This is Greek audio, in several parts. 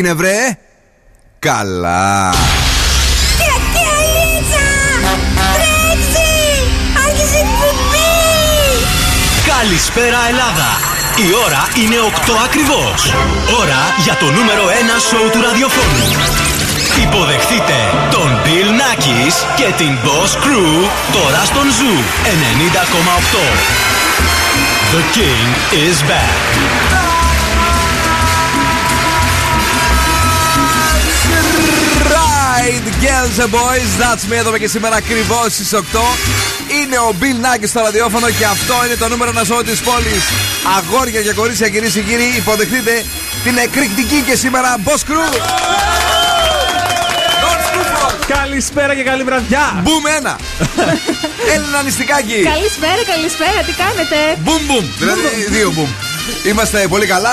έγινε βρε; Καλά. Καλησπέρα Ελλάδα. Η ώρα είναι 8 ακριβώς. Ώρα για το νούμερο 1 σοου του ραδιοφώνου. Υποδεχτείτε τον Bill Nackis και την Boss Crew τώρα στον Zoo 90,8 The King is back Right, girls and boys, that's me εδώ και σήμερα ακριβώς στις 8. Είναι ο Bill Nackis στο ραδιόφωνο και αυτό είναι το νούμερο ένα σώμα της πόλης. Αγόρια και κορίτσια, κυρίες και κύριοι, υποδεχτείτε την εκρηκτική και σήμερα Boss Crew. Καλησπέρα και καλή βραδιά! Μπουμ ένα! Έλενα Νιστικάκη! Καλησπέρα, καλησπέρα, τι κάνετε; Μπουμ μπουμ! Δηλαδή δύο μπουμ. Είμαστε πολύ καλά.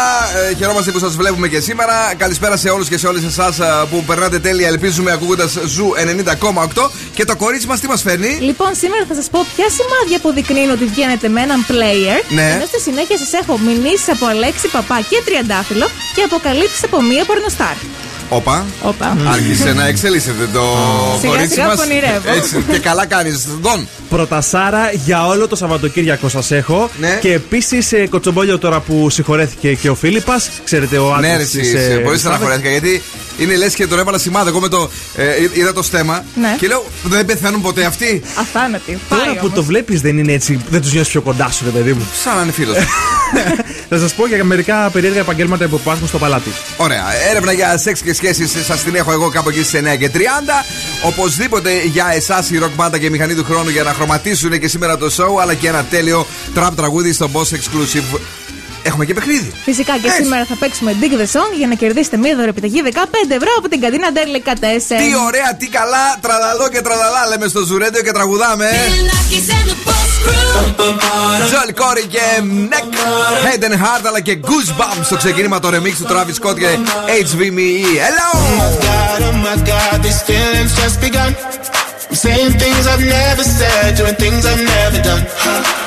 Ε, χαιρόμαστε που σας βλέπουμε και σήμερα. Καλησπέρα σε όλους και σε όλες εσάς που περνάτε τέλεια. Ελπίζουμε ακούγοντας Zoo 90,8. Και το κορίτσι μας τι μας φέρνει; Λοιπόν, σήμερα θα σας πω ποια σημάδια αποδεικνύουν ότι βγαίνετε με έναν player. Ναι. Ενώ στη συνέχεια σας έχω μηνύσεις από Αλέξη Παπά και Τριαντάφυλλο και αποκαλύψεις από μία πορνοστάρ. Όπα. Όπα. Άρχισε να εξελίσσεται το Σιγά κορίτσι σιγά μας. πονηρεύω. Έτσι. Και καλά κάνεις. Δον. Πρωτασάρα για όλο το Σαββατοκύριακο σας έχω. Ναι. Και επίσης κοτσομπόλιο τώρα που συγχωρέθηκε και ο Φίλιππας. Ξέρετε, ο άντρας Ναι, ρε, εσύ, εσύ, πολύ στεναχωρέθηκα γιατί είναι λες και τον έβαλα σημάδι. Εγώ με το. Ε, είδα το στέμα Ναι. και λέω δεν πεθαίνουν ποτέ αυτοί. Αθάνατη. Τώρα Πάει που όμως. το βλέπεις δεν είναι έτσι, δεν τους νιώθει πιο κοντά σου, ρε παιδί μου. Σαν να είναι φίλος. θα σας πω για μερικά περίεργα επαγγέλματα που υπάρχουν στο παλάτι. Ωραία. Έρευνα για σεξ και σχέσεις σας την έχω εγώ κάπου εκεί στις 9 και 30. Οπωσδήποτε για εσάς η ροκ μπάντα και η μηχανή του χρόνου για να χρωματίσουν και σήμερα το show, αλλά και ένα τέλειο trap τραγούδι στο Boss Exclusive. Έχουμε και παιχνίδι. Φυσικά και Έτσι. σήμερα θα παίξουμε Dig the Song για να κερδίσετε μία δωρεπιταγή 15 ευρώ από την καντίνα Delicatessen. Τι ωραία, τι καλά, τραλαλό και τραλαλά λέμε στο Ζουρέντιο και τραγουδάμε. Τζολ Κόρι και Neck, Head and Heart αλλά και Goosebumps στο ξεκίνημα το remix του Travis Scott και HVME. Hello! God, oh my God, these feelings just begun. I'm saying things I've never said, doing things I've never done.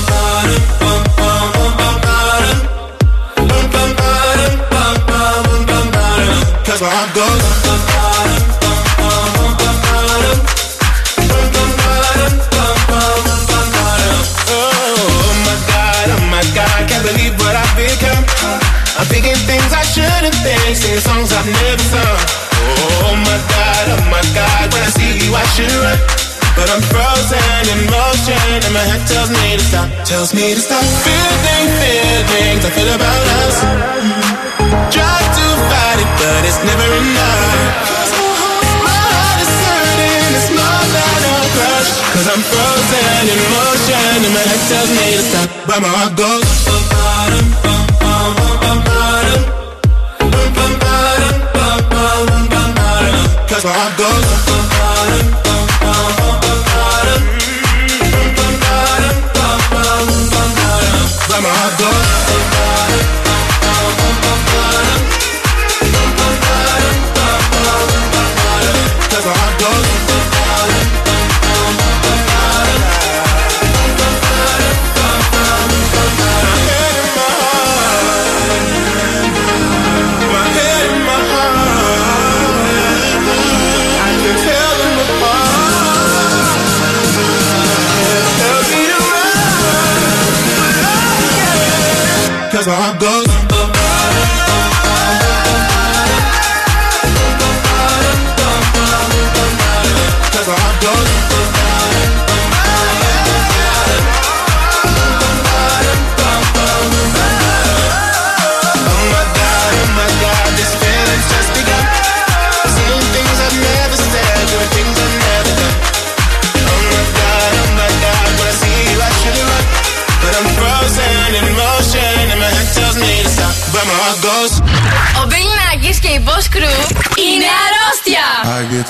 Cause my heart goes. Oh my god, oh my god, can't believe what I've become. I'm thinking things I shouldn't think, singing songs I've never sung. Oh my god, oh my god, when I see you I should run. But I'm frozen in motion and my head tells me to stop, tells me to stop. Feeling feelings I feel about just a stop by my heart goes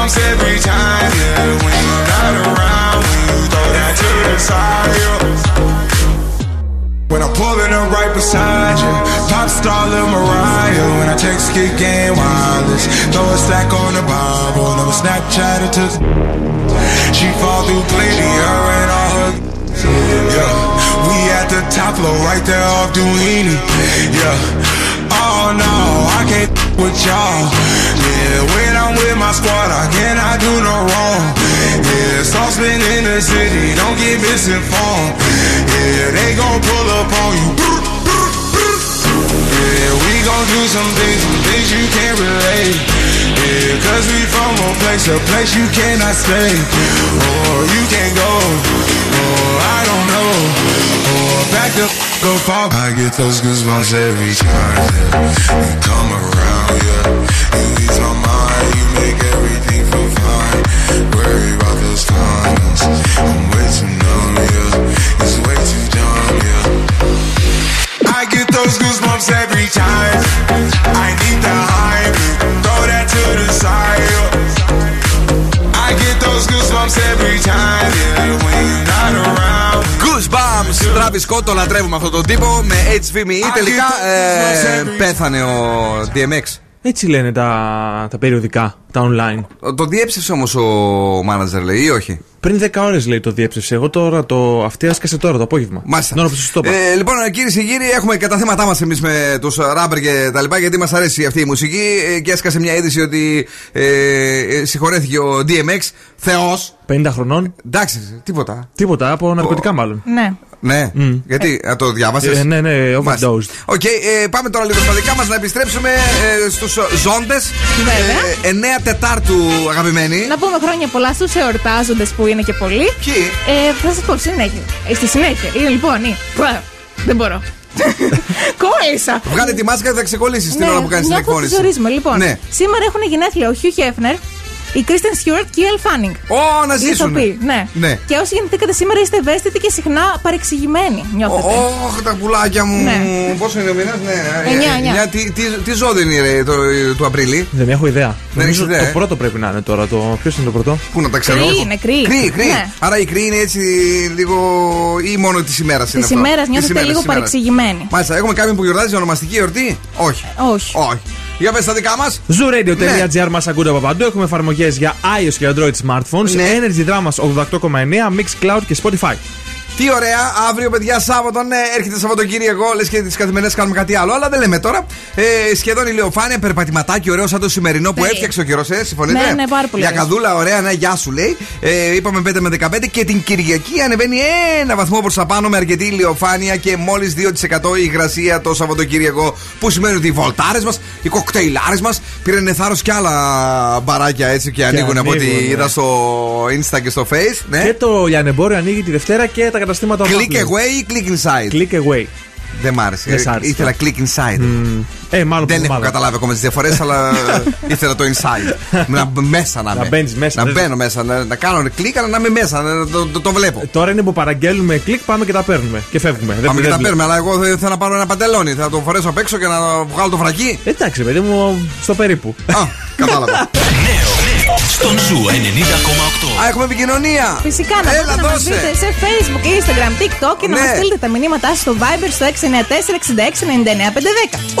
goosebumps every time, yeah. When you're not around, when you throw that to the side. yeah. When I'm pulling up right beside you, pop star Lil Mariah. When I text kick game wireless, throw a stack on the Bible, never Snapchat it to. She fall through plenty, her and all her. Yeah, we at the top floor, right there off Duini. Yeah, oh no, I can't with y'all. Yeah, when I'm with my squad, I cannot do no wrong. Yeah, saucepan in the city, don't get misinformed. Yeah, they gon' pull up on you. Yeah, we gon' do some things, some things you can't from a place, a place you cannot stay. Or you can't go, or I don't know. Or back the go far. I get those goosebumps every time, yeah. You come around, yeah. You ease my mind, you make everything feel fine. Worry about those comments, I'm way too numb, yeah. It's way too dumb, yeah. I get those goosebumps every time. Travis Scott, το λατρεύουμε αυτόν τον τύπο με HVME. Τελικά ε, πέθανε ο DMX. Έτσι λένε τα, τα περιοδικά, τα online. Το διέψευσε όμως ο μάνατζερ, λέει, ή όχι; Πριν 10 ώρες λέει το διέψευσε. Εγώ τώρα το. Αυτή έσκασε τώρα το απόγευμα. Μάλιστα. Την ώρα που σας το είπα. Ε, λοιπόν, κύριε και κύριοι, έχουμε και τα θέματα μας εμείς με τους ράμπερ και τα λοιπά, γιατί μας αρέσει αυτή η μουσική. Ε, και έσκασε μια είδηση ότι ε, ε, συγχωρέθηκε ο DMX, Θεός. 50 χρονών. Εντάξει, τίποτα. Τίποτα από ναρκωτικά μάλλον. Ναι. Ναι, γιατί α, το διάβασες; Ε, ναι, ναι, overdosed. OK, ε, πάμε τώρα λίγο στα δικά μας να επιστρέψουμε ε, στους ζώντες. Βέβαια. 9 Τετάρτου, αγαπημένοι. Να πούμε χρόνια πολλά στους εορτάζοντες που είναι και πολλοί. Ποιοι; Ε, θα σας πω στη συνέχεια. Ε, στη συνέχεια. Είναι λοιπόν. Είναι. Πα, Δεν μπορώ. Κόλλησα. Βγάλε τη μάσκα και θα ξεκολλήσεις την ώρα που κάνεις την μια που εκφώνηση. τους ορίζουμε. Λοιπόν, Ναι. σήμερα έχουν γενέθλια ο Hugh Hefner, η Kristen Stewart και η Elle Fanning. Ω, να Οι ζήσουν. ηθοποιοί, Ναι. Ναι. Και όσοι γεννηθήκατε σήμερα είστε ευαίσθητοι και συχνά παρεξηγημένοι. Νιώθετε. Ωχ, τα πουλάκια μου. Ναι. Πόσο είναι ο μήνας, ναι. Εννιά, Ε, εννιά. εννιά. Τι, τι, τι ζώδιο είναι ρε, το, του Απρίλη; Δεν έχω ιδέα. Δεν έχεις Νομίζω ιδέα, το ε; πρώτο πρέπει να είναι τώρα. Το... Ποιος είναι το πρώτο; Πού να τα ξέρω. Κρύη είναι, κρύη. Κρύη, κρύη. Ναι. Άρα η κρύη είναι έτσι λίγο. ή μόνο της ημέρας είναι Τη αυτό. ημέρας Της νιώθετε ημέρας, λίγο της ημέρας. παρεξηγημένοι. Μάλιστα, έχουμε κάποιον που γιορτάζει ονομαστική εορτή; Όχι. Όχι. Όχι. Για πες τα δικά μας. Zooradio.gr μας ακούτε από παντού. Έχουμε εφαρμογές για iOS και Android smartphones. Ναι. Energy Drama 88,9, Mixcloud και Spotify. Τι ωραία, αύριο παιδιά Σάββατο, ναι, έρχεται Σαββατοκύριακο. Λες και τις καθημερινές κάνουμε κάτι άλλο, αλλά δεν λέμε τώρα. Ε, σχεδόν ηλιοφάνεια, περπατηματάκι ωραίο σαν το σημερινό που Τέλεια. έφτιαξε ο καιρός, ε, συμφωνείτε; Ναι, ναι, πάρα πολύ Για ωραίος. καδούλα, ωραία, ναι, γεια σου λέει. Ε, είπαμε 5 με 15 και την Κυριακή ανεβαίνει ένα βαθμό προς τα πάνω με αρκετή ηλιοφάνεια και μόλις 2% η υγρασία το Σαββατοκύριακο. Που σημαίνει ότι οι βολτάρες μας, οι κοκτέιλάρες μας πήραν θάρρος κι άλλα μπαράκια έτσι και, ανοίγουν από ό,τι ανοίγουν, ναι. είδα στο Insta και στο Face. Ναι. Και το λιανεμπόριο ανοίγει τη Δευτέρα και τα καταστήματα Click Waffle. away ή click inside; Click away. Δεν μ' άρεσε. Δεν σ' άρεσε. Ήθελα click inside. Ε, μάλλον Δεν που έχω μάλλον. καταλάβει ακόμα τις διαφορές, αλλά ήθελα το inside. να μπ- μέσα να Να είμαι. μπαίνεις μέσα, Να δεν- μπαίνω μέσα. Να, να κάνω κλικ, αλλά να είμαι μέσα. Να το, το, το βλέπω. Τώρα είναι που παραγγέλνουμε κλικ, πάμε και τα παίρνουμε. Και φεύγουμε. Δεν- Πάμε και δεν- τα παίρνουμε, αλλά εγώ θα- θέλω να πάρω ένα παντελόνι. Θα το φορέσω απ' έξω και να βγάλω το φρακί. Εντάξει, παιδί μου, στο περίπου. Α, κατάλαβα. στον Zoo 90,8. Α, έχουμε επικοινωνία. Φυσικά να Έλα, να μας σε Facebook, Instagram, TikTok και να μα στείλετε τα μηνύματά στο Viber στο 694-6699-510.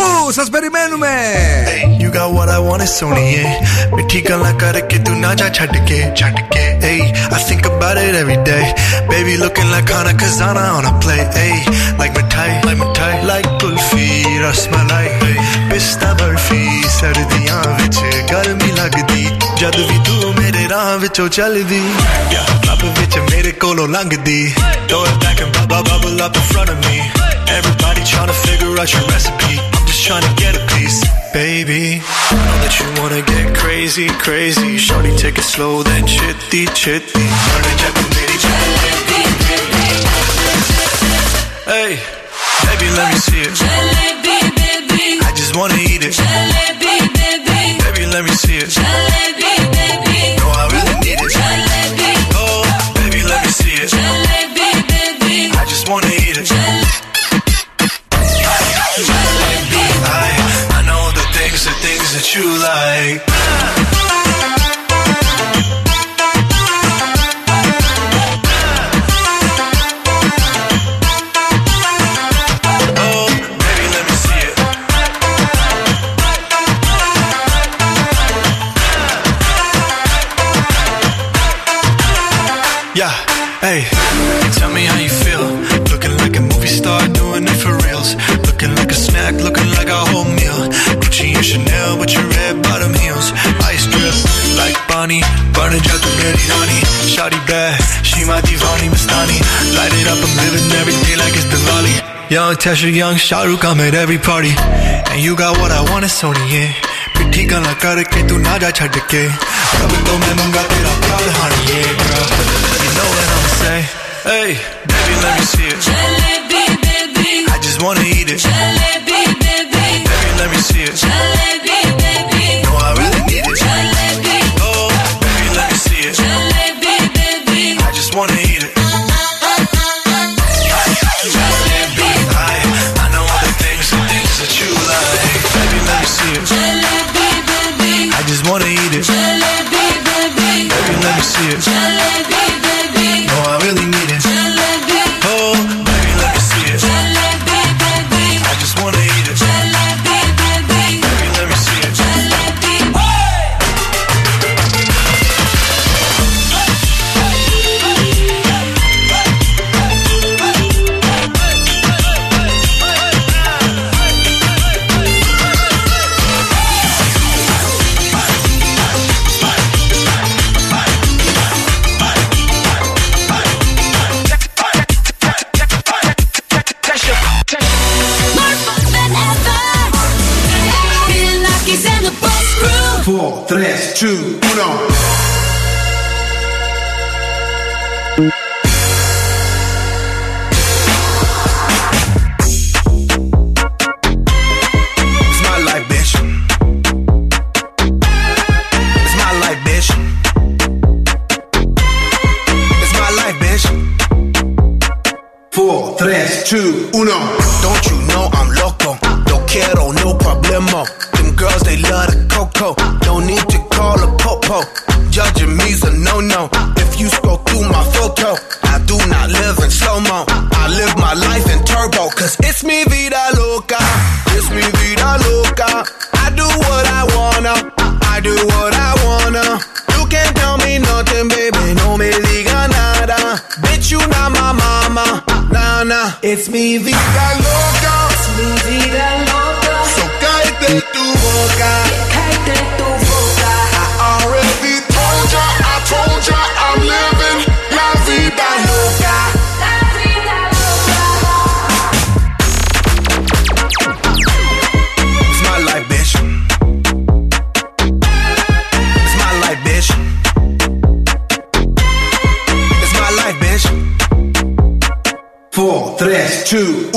Ου, σα περιμένουμε. Hey, you got what I want, it's only I think about it every day. Baby looking like Hana Kazana on play. Hey, like mithai, like mithai, like kulfi, rasmalai. Hey. ਵਿੱਚੋਂ ਚੱਲਦੀ ਲੱਭ ਵਿੱਚ ਮੇਰੇ ਕੋਲੋਂ ਲੰਘਦੀ throw it back and bubble bubble up in front of me everybody trying to figure out your recipe I'm just trying to get a piece baby know that you wanna get crazy crazy shorty take it slow then chitty chitty Learn to check मेरी Hey, baby, let me see it. I just wanna eat it. Baby, let me see it. No, You like. Young Tesha, young Shahrukh, I'm at every party. And you got what I want, it's Sony, yeah. पिट्ठी गला करके तू ना जा छड़ के अब तो मैं मंगा तेरा प्यार honey, yeah, girl. You know what I'm saying? Hey, baby, let me see it. I just wanna eat it. Baby, let me see it. No, it. It's me vida loca. It's me vida loca. So cállate tu boca. Cállate tu boca. I already told ya, I told ya, I'm living la vida 1.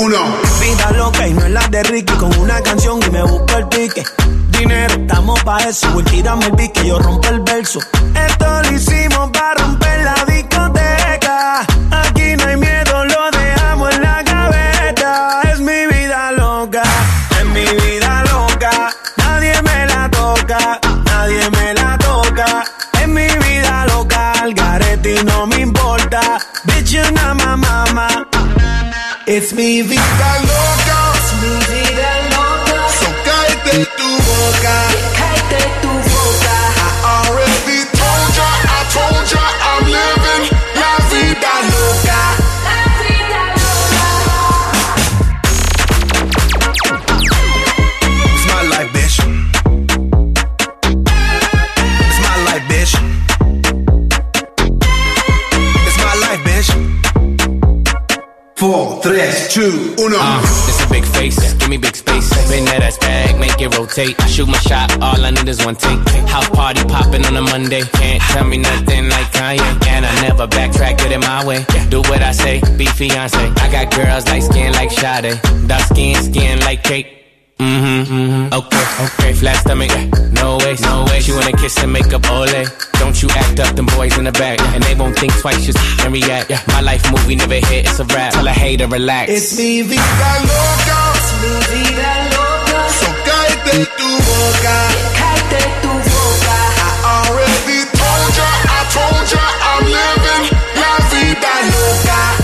Vida loca y no es la de Ricky. Con una canción y me busco el pique. Dinero, estamos pa' eso. Voy tirarme el pique, yo rompo el verso. Two, uno. Uh, it's a big face, give me big space. Bend that ass back, make it rotate. I shoot my shot, all I need is one take. House party popping on a Monday. Can't tell me nothing like Kanye. And I never backtrack, get it my way. Do what I say, be fiance. I got girls like skin like Sade. Dark skin, skin like cake. Mm-hmm, mm-hmm. Okay, okay. Flat stomach, no way, no way. She wanna kiss and make up ole. In the back. And they won't think twice, just and react. Yeah. My life movie never hit, it's a rap. Tell a hater, relax. It's mi vida loca. Es mi vida loca. So cállate tu boca. Cállate tu boca. I already told ya, I told ya, I'm living la vida loca.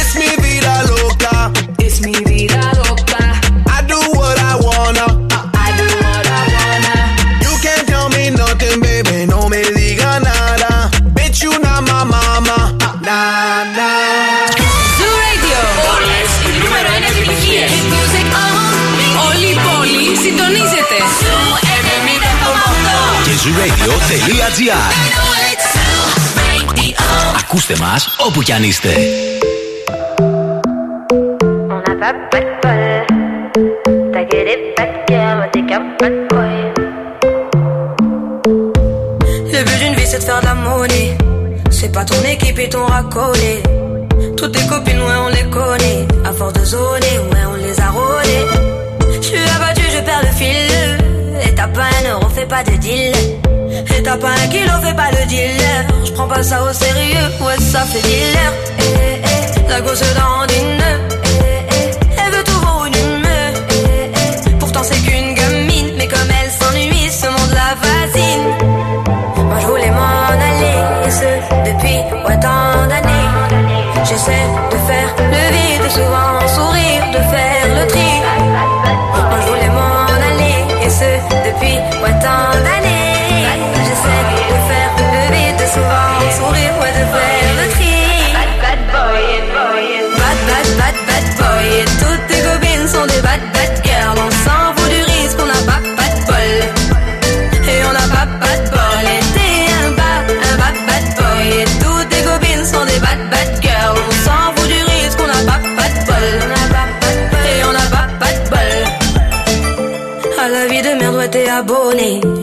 Σου Radio. Όλες οι νούμερα είναι διαθέσιμα. Η Ακούστε μας όπου κι αν είστε. Le but d'une vie c'est de faire de la monnaie. C'est pas ton équipe et ton racolé. Toutes tes copines, ouais, on les connaît. À force de zoner, ouais, on les a rôlées. Je suis abattu, je perds le fil. Et t'as pas un euro, fais pas de deal. Et t'as pas un kilo, fais pas le dealer. Je prends pas ça au sérieux, ouais, ça fait dealer. Eh, eh, la gosse dans. Eh, eh, nuit, ouais, tant d'années. Je sais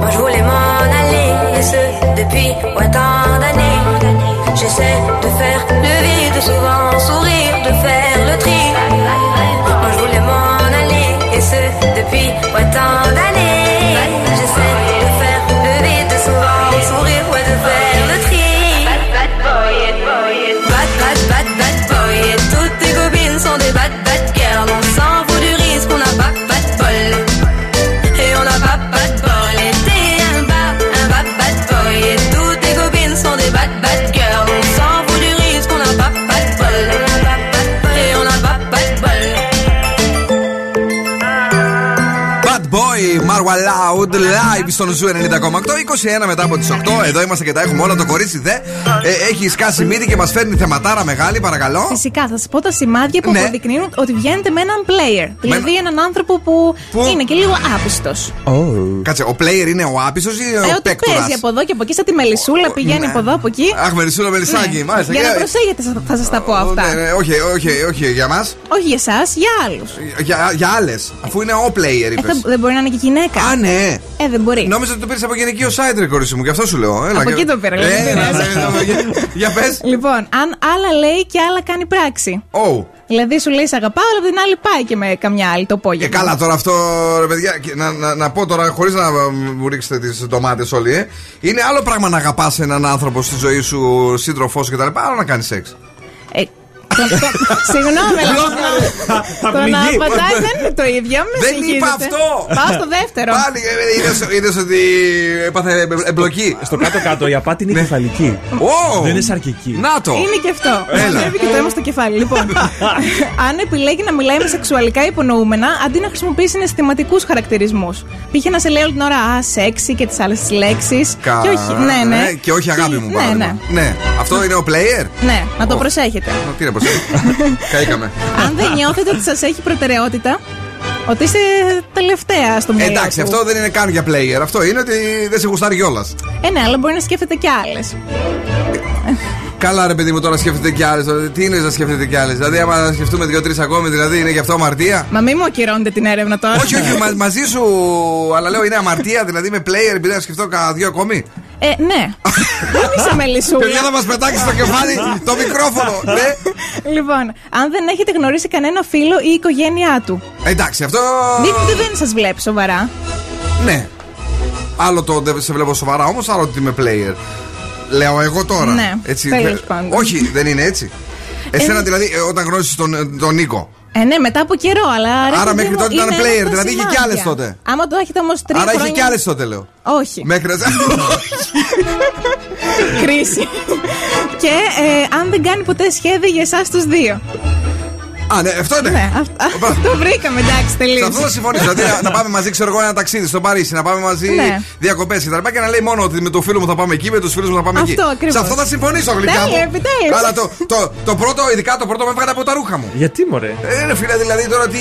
Moi, je voulais m'en aller, et ce, depuis, ouais, tant d'années. J'essaie de faire le vide, souvent sourire, de faire le tri. Moi, je voulais m'en aller, et ce, depuis, ouais, tant World Live στον Zoo 90,8. 21 μετά από τις 8. Εδώ είμαστε και τα έχουμε όλα. Το κορίτσι δε ε, έχει σκάσει μύτη και μας φέρνει θεματάρα μεγάλη, παρακαλώ. Φυσικά, θα σας πω τα σημάδια που Ναι. αποδεικνύουν ότι βγαίνετε με έναν player. Δηλαδή έναν άνθρωπο που, Που; είναι και λίγο άπιστος. Κάτσε, ο player είναι ο άπιστος ή Ε, ο ότι παίκτορας; παίζει από εδώ και από εκεί, σαν τη μελισούλα, πηγαίνει από εδώ, από εκεί. Αχ, Μερισούλα Μελισάκη, Ναι. μάλιστα. Για να Και- προσέχετε, θα- θα σας τα πω αυτά. Ναι, ναι, όχι, όχι, όχι για μας. Όχι για εσάς, για άλλους. Για, για άλλες. Αφού είναι ο player, είπες. δεν μπορεί να είναι και γυναίκα. Α, ναι. Ε, δεν μπορεί. Νόμιζα ότι το πήρες από γυναικείο site, ρε κορίτσι μου, γι' αυτό σου λέω. Έλα, Από και- εκεί το πήρα, λέει, Ε, δεν ναι, πειράζει. ναι, ναι, για- Για πες. Λοιπόν, αν άλλα λέει και άλλα κάνει πράξη. Oh. Δηλαδή σου λέει σε αγαπάω, αλλά από την άλλη πάει και με καμιά άλλη το Ε, απόγευμα. καλά τώρα αυτό, ρε παιδιά, και να, να, να πω τώρα, χωρίς να μου ρίξετε τις ντομάτες όλοι, ε. Είναι άλλο πράγμα να αγαπάς έναν άνθρωπο στη ζωή σου, σύντροφός σου κτλ. Άλλο να κάνεις σεξ. Ε, το- το- Συγγνώμη, αλλά το να πληγεί. πατάει δεν είναι το ίδιο. Μην Δεν συγχύζετε. είπα αυτό. Πάω στο δεύτερο. Πάλι ε, είδε ότι έπαθε ε, εμπλοκή. Στο κάτω-κάτω η απάτη είναι κεφαλική. Ω! Δεν είναι σαρκική. Να το! Είναι και αυτό. Έλα. Ανέβει και το αίμα στο κεφάλι. Λοιπόν, αν επιλέγει να μιλάει με σεξουαλικά υπονοούμενα, αντί να χρησιμοποιεί συναισθηματικούς χαρακτηρισμούς. Πήγε να σε λέει όλη την ώρα Α, σεξι και τις άλλες λέξεις. Κα- Και όχι, ναι, ναι. Και όχι αγάπη μου, Ναι, παράδειγμα. ναι. Ναι. Αυτό είναι ο player. Ναι, να το Ω. προσέχετε. Μα, Τι να προσέχει. Καήκαμε. Αν δεν νιώθετε ότι σας έχει προτεραιότητα, ότι είστε τελευταία στο μυαλό Εντάξει, του. αυτό δεν είναι καν για player. Αυτό είναι ότι δεν σε γουστάρει κιόλας. Ε, ναι, αλλά μπορεί να σκέφτεται και άλλες. Καλά, ρε παιδί μου, τώρα σκέφτεται κι άλλες. Τι είναι να σκέφτεται κι άλλες; Δηλαδή, άμα σκεφτούμε δύο-τρεις ακόμη, δηλαδή είναι γι' αυτό αμαρτία; Μα μην μου ακυρώνετε την έρευνα τώρα. όχι, όχι, μα- μαζί σου. Αλλά λέω είναι αμαρτία, δηλαδή με player, επειδή να σκεφτώ κανένα δύο ακόμη; Ε, ναι. δεν είσαι μελισσούλα. Παιδιά, θα μας πετάξει στο κεφάλι το μικρόφωνο. Ναι. Λοιπόν, αν δεν έχετε γνωρίσει κανένα φίλο ή οικογένειά του. Εντάξει, αυτό. Δείχνει ότι δεν σας βλέπει σοβαρά. Ναι. Άλλο το δεν σε βλέπω σοβαρά όμως, άλλο ότι είμαι player. Λέω εγώ τώρα. Ναι, έτσι, τέλος δε- πάντων. Όχι, δεν είναι έτσι. Εσένα δηλαδή, ε, όταν γνώρισες τον, τον Νίκο. Ε, ναι, μετά από καιρό, αλλά. ρε, Άρα παιδί μέχρι μου, τότε ήταν είναι player, ένα από τα δηλαδή είχε κι σημάδια. άλλες τότε. Άμα το έχετε όμως τρία Άρα είχε χρόνια. κι άλλες τότε, λέω. Όχι. Μέχρι να. Κρίση. και ε, αν δεν κάνει ποτέ σχέδια για εσάς τους δύο. Α, ναι, αυτό είναι. Ναι, αυ- αυτό βρήκαμε, εντάξει, Σε τελείω. αυτό θα συμφωνήσω. Δηλαδή να- να πάμε μαζί, ξέρω εγώ, ένα ταξίδι στο Παρίσι, να πάμε μαζί Ναι. διακοπές και τα λοιπά και να λέει μόνο ότι με το φίλο μου θα πάμε εκεί, με τους φίλους μου θα πάμε Αυτό εκεί. ακριβώς. Σε αυτό θα συμφωνήσω, γλυκά μου. Τέλεια, επιτέλους. Αλλά το, το, το πρώτο, ειδικά το πρώτο με έβγαλε από τα ρούχα μου. Γιατί μωρέ; Ε, ρε φίλε, δηλαδή τώρα τι.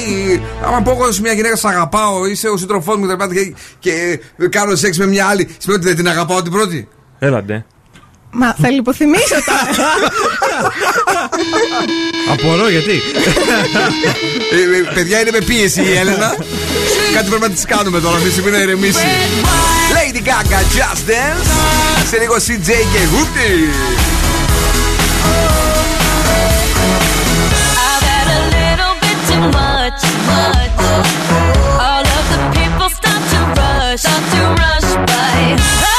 Άμα πω εγώ σε μια γυναίκα, σ' αγαπάω, είσαι ο σύντροφός μου κτλ. Και, και κάνω σεξ με μια άλλη, σημαίνει ότι δεν την αγαπάω την πρώτη. Έλαντε. Μα θα λιποθυμίσω τώρα. Απορώ γιατί; Ε, ε, παιδιά είναι με πίεση η Έλενα. Κάτι πρέπει να της κάνουμε τώρα αυτή τη στιγμή να ηρεμήσει. Lady Gaga, Just Dance. Σε λίγο CJ και Hoopty. I've had a little bit too much, much. All of the people start to rush, start to rush by.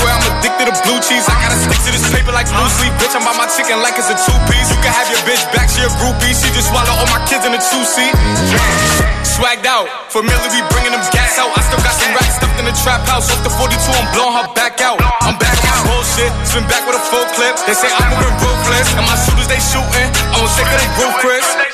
swear I'm addicted to blue cheese. I gotta stick to this paper like blue sleep. Bitch, I'm by my chicken like it's a two piece. You can have your bitch back, she a groupie. She just swallow all my kids in a two seat. Swagged out, familiar, we bringing them gas out. I still got some racks stuffed in the trap house. Off the 42, I'm blowing her back out. I'm back out, bullshit. Spin back with a full clip. They say I'm moving ruthless, and my shooters they shooting. I won't take they roof, Chris.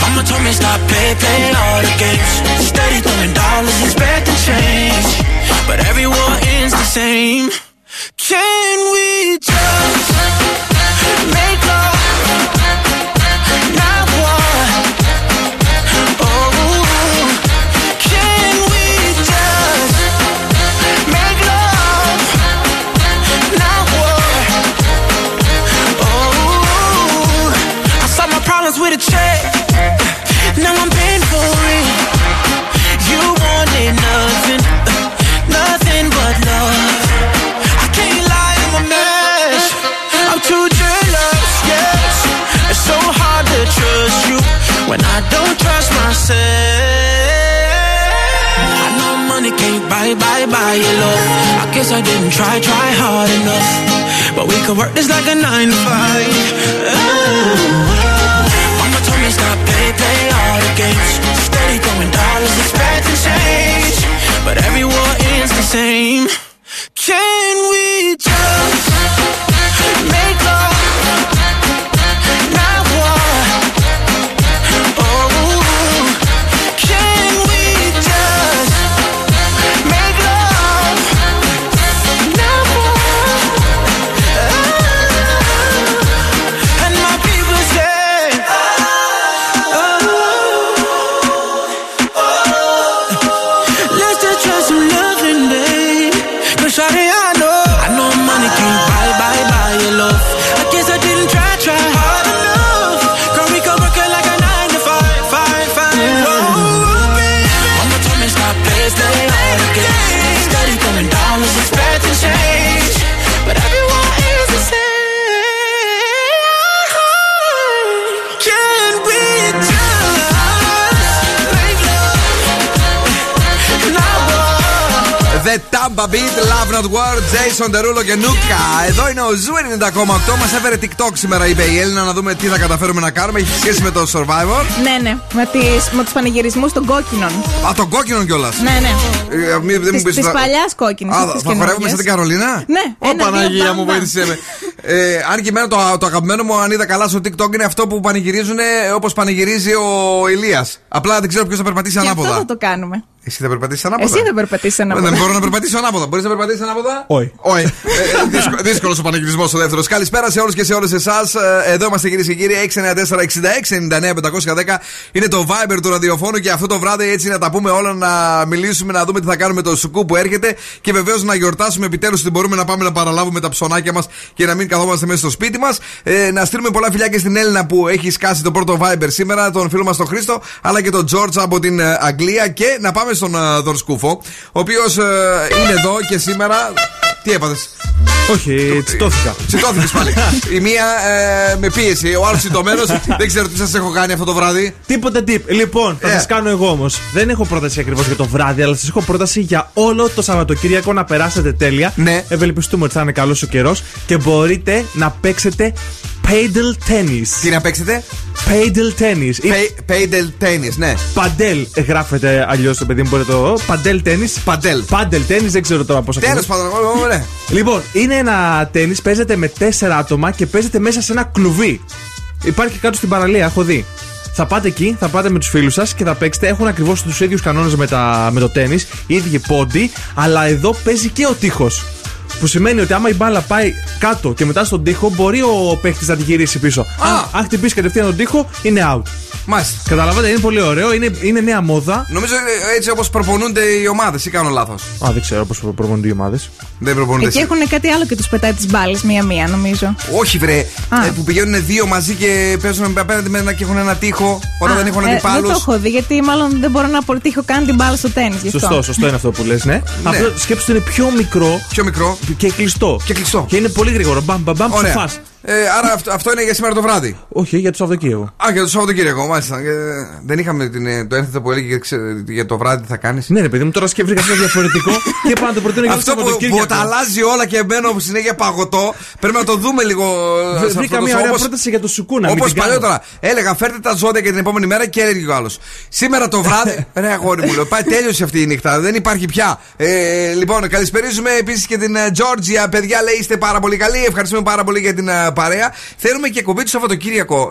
Mama told me stop play, play all the games. Steady throwing dollars, expecting change. But every war ends the same. Guess I didn't try, try hard enough. But we could work this like a nine to five. Oh. Mama told me stop play, play all the games. Steady throwing dollars, expecting change. but every war ends the same. The Tampa Beat, Love Not War, Jason Derulo και Nuka. Εδώ είναι ο Zoo 90,8. Μας έφερε TikTok σήμερα, είπε η Έλενα, να δούμε τι θα καταφέρουμε να κάνουμε. Έχει σχέση με το Survivor. Ναι, ναι. Με, τις, με τους πανηγυρισμούς των κόκκινων. Α, τον κόκκινο κιόλας. Ναι, ναι. Ε, μη- δεν μου πεις Της θα- παλιάς κόκκινης. Α, θα χορεύουμε σαν την Καρολίνα; Ναι, Ω ένα, Παναγία δύο, μου, μπαμ, βοήθησε με. Ε, αν και εμένα το, το αγαπημένο μου, αν είδα καλά στο TikTok, είναι αυτό που πανηγυρίζουν όπως πανηγυρίζει ο Ηλίας. Απλά δεν ξέρω ποιος θα περπατήσει Και αυτό ανάποδα. θα το κάνουμε. Εσύ θα περπατήσεις ανάποδα; Εσύ δεν περπατήσεις Ε, ανάποδα. Δεν μπορώ να περπατήσω ανάποδα. Μπορείς να περπατήσεις ανάποδα; Όχι. Όχι. Ε, δύσκολο- Δύσκολος ο πανηγυρισμός ο δεύτερος. Καλησπέρα σε όλους και σε όλες εσάς. Εδώ είμαστε κυρίες και κύριοι. 694-66-99-510 είναι το Viber του ραδιοφώνου και αυτό το βράδυ έτσι να τα πούμε όλα, να μιλήσουμε, να δούμε τι θα κάνουμε το σουκού που έρχεται και βεβαίως να γιορτάσουμε επιτέλους ότι μπορούμε να πάμε να παραλάβουμε τα ψωνάκια μας και να μην καθόμαστε μέσα στο σπίτι μας. Ε, να στείλουμε πολλά φιλιά και στην Έλληνα που έχει σκάσει το πρώτο Viber σήμερα, τον φίλο μας τον Χρήστο, αλλά και τον George από την ε, Αγγλία και να πάμε στον ε, Δορσκούφο, ο οποίος είναι εδώ και σήμερα. Τι έπαθες; Όχι, τσιτώθηκα. Τσιτώθηκες πάλι. Η μία ε, με πίεση, ο άλλος τσιτωμένος. δεν ξέρω τι σας έχω κάνει αυτό το βράδυ. Τίποτε τύπ. Λοιπόν, θα Ε. σας κάνω εγώ όμως. Δεν έχω πρόταση ακριβώς για το βράδυ, αλλά σας έχω πρόταση για όλο το Σαββατοκύριακο να περάσετε τέλεια. Ναι. Ευελπιστούμε ότι θα είναι καλός ο καιρός και μπορείτε να παίξετε paddle tennis. Τι να παίξετε, Paddle tennis. Ή Paddle tennis, ναι. Παντέλ γράφεται αλλιώς το παιδί μου, μπορείτε το. Παντέλ tennis. Παντέλ. Παντέλ tennis, δεν ξέρω τώρα πώ Τέλος πάντων, ναι. Λοιπόν, είναι ένα τέννη, παίζεται με τέσσερα άτομα και παίζεται μέσα σε ένα κλουβί. Υπάρχει κάτω στην παραλία, έχω δει. Θα πάτε εκεί, θα πάτε με τους φίλους σας και θα παίξετε. Έχουν ακριβώς τους ίδιους κανόνες με, τα- με το τέννη, οι ίδιοι πόντι, αλλά εδώ παίζει και ο τείχος. Που σημαίνει ότι άμα η μπάλα πάει κάτω και μετά στον τοίχο, μπορεί ο παίχτη να τη γυρίσει πίσω. Αν, αν χτυπήσει κατευθείαν τον τοίχο, είναι out. Μάλιστα. Καταλαβαίνετε, είναι πολύ ωραίο, είναι, είναι νέα μόδα. Νομίζω είναι έτσι όπως προπονούνται οι ομάδες, ή κάνω λάθος; Α, δεν ξέρω πώς προπονούνται οι ομάδες. Δεν προπονούνται. Εκεί εσύ. έχουν κάτι άλλο και τους πετάει τις μπάλες μία-μία, νομίζω. Όχι, βρε. Α. Ε, που πηγαίνουν δύο μαζί και παίζουν απέναντι με ένα και έχουν ένα τείχο. Όταν Α, δεν έχουν ε, Δεν αντιπάλου. το έχω δει, γιατί μάλλον δεν μπορώ να αποτύχω καν την μπάλα στο τέννη. Σωστό, σωστό είναι αυτό που λες, ναι. Απλώ σκέψτε είναι πιο μικρό. Πιο μικρό. Και κλειστό. Και κλειστό. Και είναι πολύ γρήγορο. Μπαμ, μπαμ, μπαμ, Ωραία. ψοφάς. Ε, άρα αυτό, αυτό είναι για σήμερα το βράδυ. Όχι, για το Σαββατοκύριακο. Α, για το Σαββατοκύριακο, μάλιστα. Ε, δεν είχαμε την, ε, το ένθετο που έλεγε ξε- για το βράδυ τι θα κάνεις. Ναι, ρε παιδί μου, τώρα σκέφτηκα κάτι διαφορετικό και πάω να το προτείνω για το Αυτό που, που Σαββατοκύριακο. τα αλλάζει όλα και μπαίνω συνέχεια παγωτό. Πρέπει να το δούμε λίγο. ε, σε αυτό Βρήκα το μια show, ωραία όπως- πρόταση για το σουκούνα. μην Όπως την κάνω. παλιότερα. Έλεγα φέρτε τα ζώδια για την επόμενη μέρα και έλεγε ο άλλος. Σήμερα το βράδυ. ρε αγόρι μου, λέω, πάει τέλειωσε αυτή η νύχτα. Δεν υπάρχει πια. Ε, λοιπόν, καλησπερίζουμε επίσης και την Τζόρτζια. Παιδιά, λέει είστε πάρα πολύ καλοί. Ευχαριστούμε πάρα πολύ για την ε, παρέα. Θέλουμε και κομπή του Σαββατοκύριακο.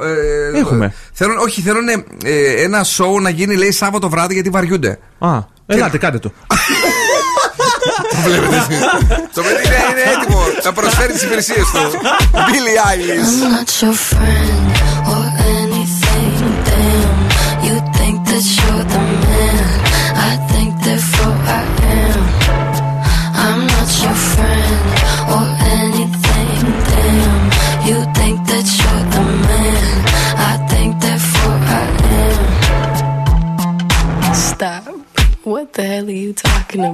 Ε, Έχουμε. Θέλουν, όχι, θέλουν ε, ένα σοου να γίνει, λέει, Σάββατο βράδυ γιατί βαριούνται. Α, ελάτε, κάντε το. Το βλέπετε εσείς. Το παιδί είναι, είναι έτοιμο να προσφέρει τις υπηρεσίες του. Billy Eilish.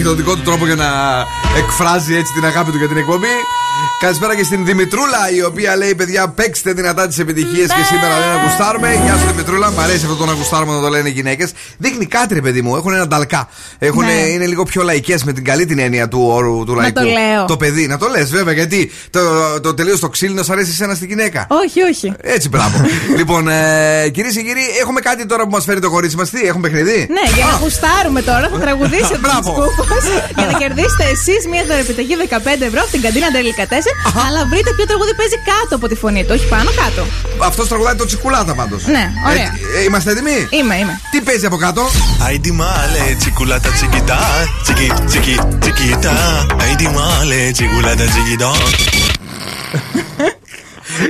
Έχει τον δικό του τρόπο για να εκφράζει έτσι την αγάπη του για την εκπομπή. Καλησπέρα και στην Δημητρούλα, η οποία λέει: Παιδιά, παίξτε δυνατά τις επιτυχίες και σήμερα δεν ακουστάρουμε. Γεια σου, Δημητρούλα. Μ' αρέσει αυτό το να ακουστάρουμε να το λένε οι γυναίκες. Δείχνει κάτι, ρε παιδί μου. Έχουν ένα νταλκά. Έχουν, Ναι. Είναι λίγο πιο λαϊκές με την καλή την έννοια του όρου του Να λαϊκού. το λέω. Το παιδί, να το λες, βέβαια, γιατί το, το τελείως το ξύλινο σ' αρέσει εσένα στη γυναίκα. Όχι, όχι. Έτσι, μπράβο. λοιπόν, ε, κυρίες και κύριοι, έχουμε κάτι τώρα που μας φέρει το κορίτσι μας. Τι, έχουμε παιχνίδι; Ναι, για να γουστάρουμε τώρα, θα τραγουδήσετε του Μπράβο. σκούπου για να κερδίσετε εσείς μια δωρεπιταγή 15 ευρώ από την καντίνα Τελικατέσεν. Αλλά βρείτε ποιο τραγούδι παίζει κάτω από τη φωνή του, όχι πάνω κάτω. Αυτός τραγουδάει το τσικουλάτα πάντως. Ναι, ωραία. είμαστε έτοιμοι; Είμαι, είμαι. Τι παίζει από κάτω; Ay di male, ciculata chiquita, chiqui, chiqui, chiquita. Ay di male, ciculata chiquita.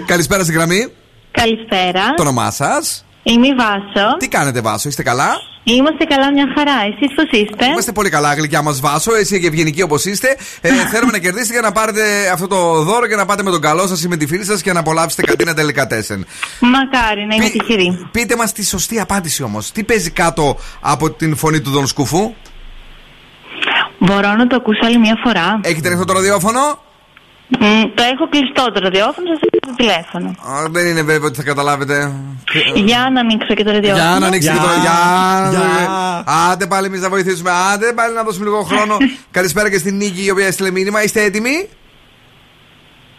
Καλησπέρα στην γραμμή. Καλησπέρα. Το όνομά σας. Είμαι η Βάσο. Τι κάνετε, Βάσο, είστε καλά; Είμαστε καλά, μια χαρά. Εσείς πώς είστε; Είμαστε πολύ καλά, γλυκιά μας Βάσο. Εσύ και ευγενική όπως είστε. Ε, θέλουμε να κερδίσετε για να πάρετε αυτό το δώρο και να πάτε με τον καλό σας ή με τη φίλη σας και να απολαύσετε καντίνα τελικατέσεν. Μακάρι να είμαι τυχερή. Πείτε μας τη σωστή απάντηση όμως. Τι παίζει κάτω από την φωνή του Δον Σκουφού; Μπορώ να το ακούσω άλλη μια φορά. Έχετε ανοιχτό το ραδιόφωνο; Μ, το έχω κλειστό το ραδιόφωνο, σας έχω το τηλέφωνο. Α, δεν είναι βέβαιο ότι θα καταλάβετε. Για να ανοίξω και το ραδιόφωνο. Για να ανοίξει και το. Για. Για. Για. Άντε πάλι εμείς να βοηθήσουμε. Άντε πάλι να δώσουμε λίγο χρόνο. Καλησπέρα και στην Νίκη η οποία έστειλε μήνυμα. Είστε έτοιμοι;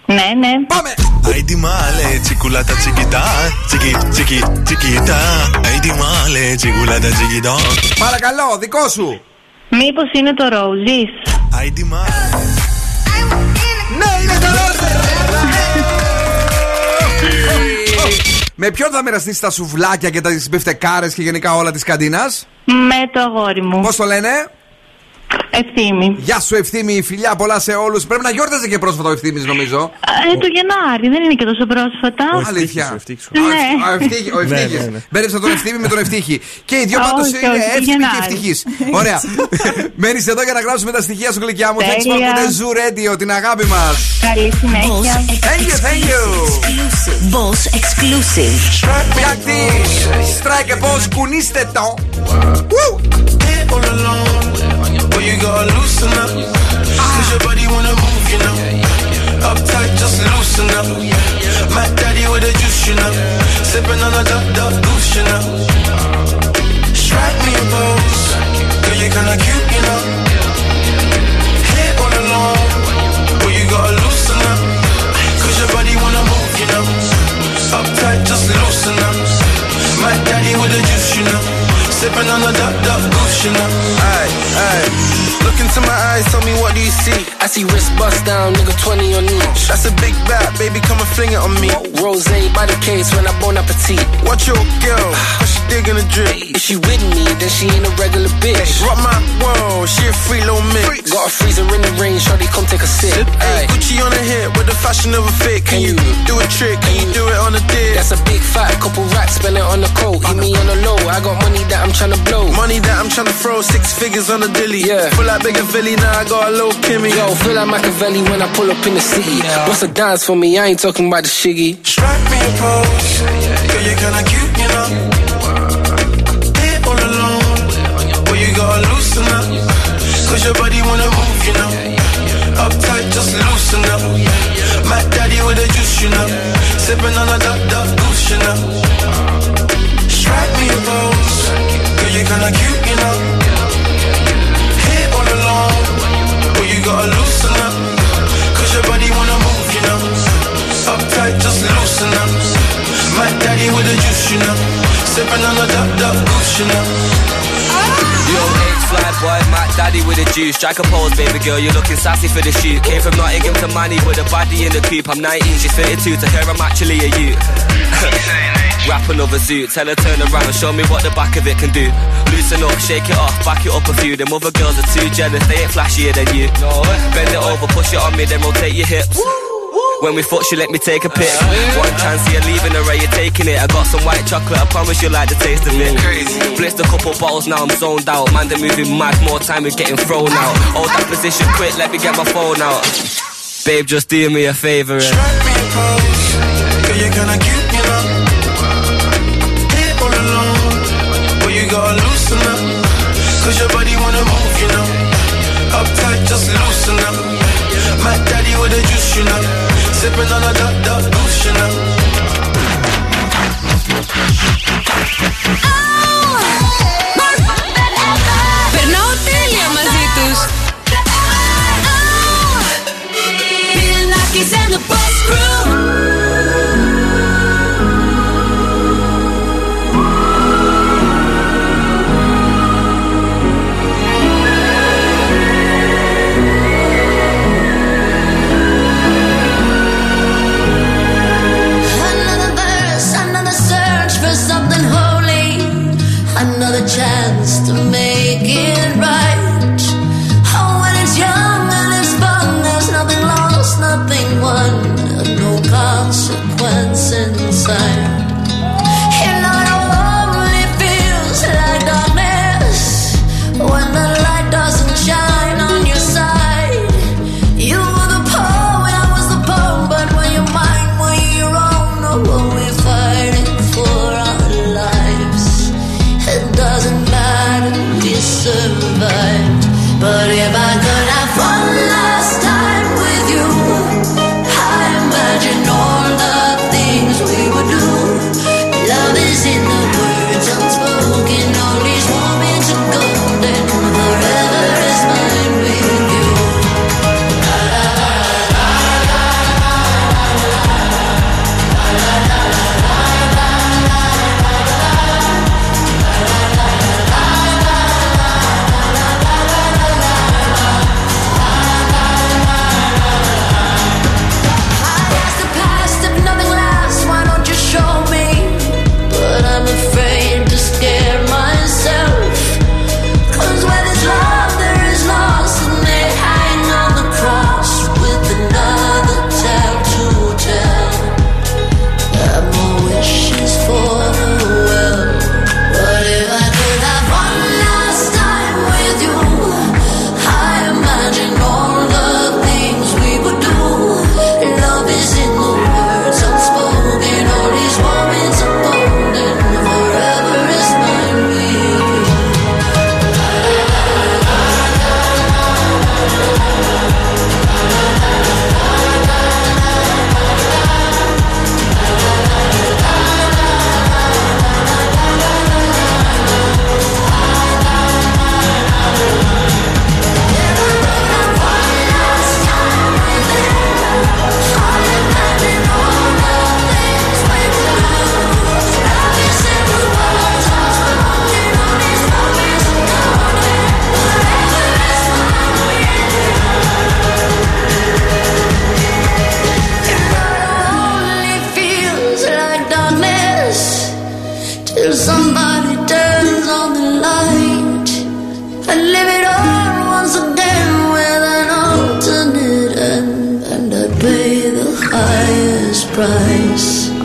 Ναι, ναι. Πάμε! Ay di male, ciculata chiquita, chiqui, chiqui, chiquita. Ay di male, ciculata chiquita. Παρακαλώ, δικό σου. Μήπως είναι το Roses. Ay di male. Ναι, είναι το Με ποιον θα μοιραστείς τα σουβλάκια και τα μπιφτεκάρες και γενικά όλα της καντίνας; Με το αγόρι μου. Πώς το λένε, Ευθύμη. Γεια σου, ευθύμη, φιλιά πολλά σε όλους. Πρέπει να γιόρταζε και πρόσφατα ο ευθύμης, νομίζω. Ε, το Γενάρη, δεν είναι και τόσο πρόσφατα. Αλήθεια. Ναι. Ο Ευτύχη. Ο Ναι, Ευτύχης. ναι, ναι. Μπέρδεψα τον Ευθύμη με τον Ευτύχη. Και οι δύο Όχι, πάντως όχι, είναι εύθυμοι και Γενάρη. ευτυχείς. Ωραία. Μένεις εδώ για να γράψουμε τα στοιχεία σου, γλυκιά μου. Thanks for Τέλεια. the Zoo Radio, την αγάπη μας. Καλή συνέχεια. Thank you, thank you. Boss exclusive. you gotta loosen up. Cause your body wanna move, you know. Uptight, just loosen up. My daddy with the juice, you know. Sipping on a duck, duck, goose, you know. Strike me a pose. Girl, you kinda cute, you know. Hit all alone. You gotta loosen up. Cause your body wanna move, you know. Uptight, just loosen up. My daddy with the juice, you know. Aye, aye. Look into my eyes, tell me what do you see? I see wrist bust down, nigga 20 on each. That's a big bat, baby, come and fling it on me. Rose by the case when I bon appetit. Watch your girl, cause she digging a drip. If she with me, then she ain't a regular bitch. Rock my world, she a free little mix. Got a freezer in the rain, shorty, come take a sip. Hey, Aye. Gucci on the hip with the fashion of a fit. Can you do a trick? Can you do it on a dick? That's a big fat couple racks, spend it on the coat. Hit me on the low, I got money that I'm tryna blow. Money that I'm tryna throw, six figures on the dilly. Yeah. Feel like bigger Philly, now I got a little Kimmy. Yo, feel like Machiavelli when I pull up in the city. What's a dance for me? I ain't talking about the shiggy. Strike me a pose, girl, you're kinda cute, you know. Here all alone, boy, you gotta loosen up. Cause your body wanna move, you know. Uptight, just loosen up. Mac Daddy with the juice, you know. Sipping on a duck, duck goose, you know. Kinda cute, you know. Here all alone, boy, you gotta loosen up. Cause your body wanna move, you know. Uptight, just loosen up. My daddy with the juice, you know. Sipping on the duck, duck goose, you know. Yo, H fly boy, my Daddy with the juice. Strike a pose, baby girl, you're looking sassy for the shoot. Came from Nottingham to Manny with a body in the coop. I'm 19, she's 32. To her, I'm actually a youth. Wrap another suit, tell her turn around, and show me what the back of it can do. Loosen up, shake it off, back it up a few. Them other girls are too jealous, they ain't flashier than you. Bend it over, push it on me, then rotate your hips. When we fuck, she let me take a pic. One chance, you're leaving her, you're taking it. I got some white chocolate, I promise you'll like the taste of it. Blitzed a couple bottles, now I'm zoned out. Man, they're moving mad, more time, we're getting thrown out. Hold that position quick, let me get my phone out. Babe, just do me a favor and. Strike me a pose, you're cute, with the juice, you know. Sipping on a duck, duck goose, you know. Περνάω τέλεια μαζί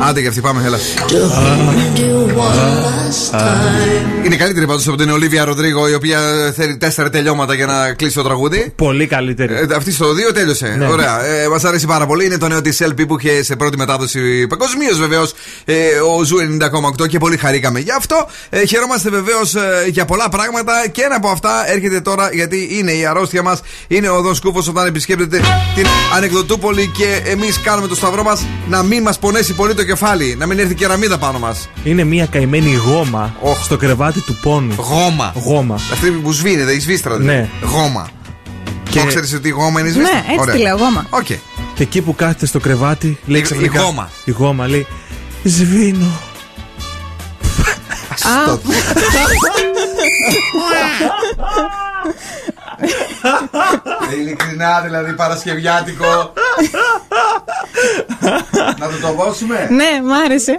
Άντε και αυτή πάμε, έλα. Είναι καλύτερη πάντως από την Ολίβια Ροδρίγο, η οποία θέλει τέσσερα τελειώματα για να κλείσει το τραγούδι. Πολύ καλύτερη. Ε, αυτή στο 2 τέλειωσε. Ναι. Ωραία. Ε, Μας αρέσει πάρα πολύ. Είναι το νέο της LP που είχε σε πρώτη μετάδοση παγκοσμίως βεβαίως ε, ο Zoo 90,8 και πολύ χαρήκαμε γι' αυτό. Ε, χαιρόμαστε βεβαίως ε, για πολλά πράγματα και ένα από αυτά έρχεται τώρα γιατί είναι η αρρώστια μας. Είναι ο Δον Σκούφος όταν επισκέπτεται την Ανεκδοτούπολη και εμείς κάνουμε το σταυρό μας να μην μας πονέσει πολύ το κεφάλι, να μην έρθει κεραμίδα πάνω μας. Είναι μια καημένη γόμα στο κρεβάτι του πόνου. Γόμα. Γόμα. Αυτή που σβήνεται, η σβίστρα δηλαδή. Ναι. Γόμα. Και- Το ξέρει ότι η γόμα είναι η σβίστρα. Ναι, έτσι Ωραία. τη λέω, γόμα. Οκ. Και εκεί που κάθεται στο κρεβάτι, λέει Η- ξαφνικά. η γόμα. Η γόμα λέει. Σβήνω. Α, Ειλικρινά δηλαδή Παρασκευιάτικο. Να του το δώσουμε; ναι, μ' άρεσε.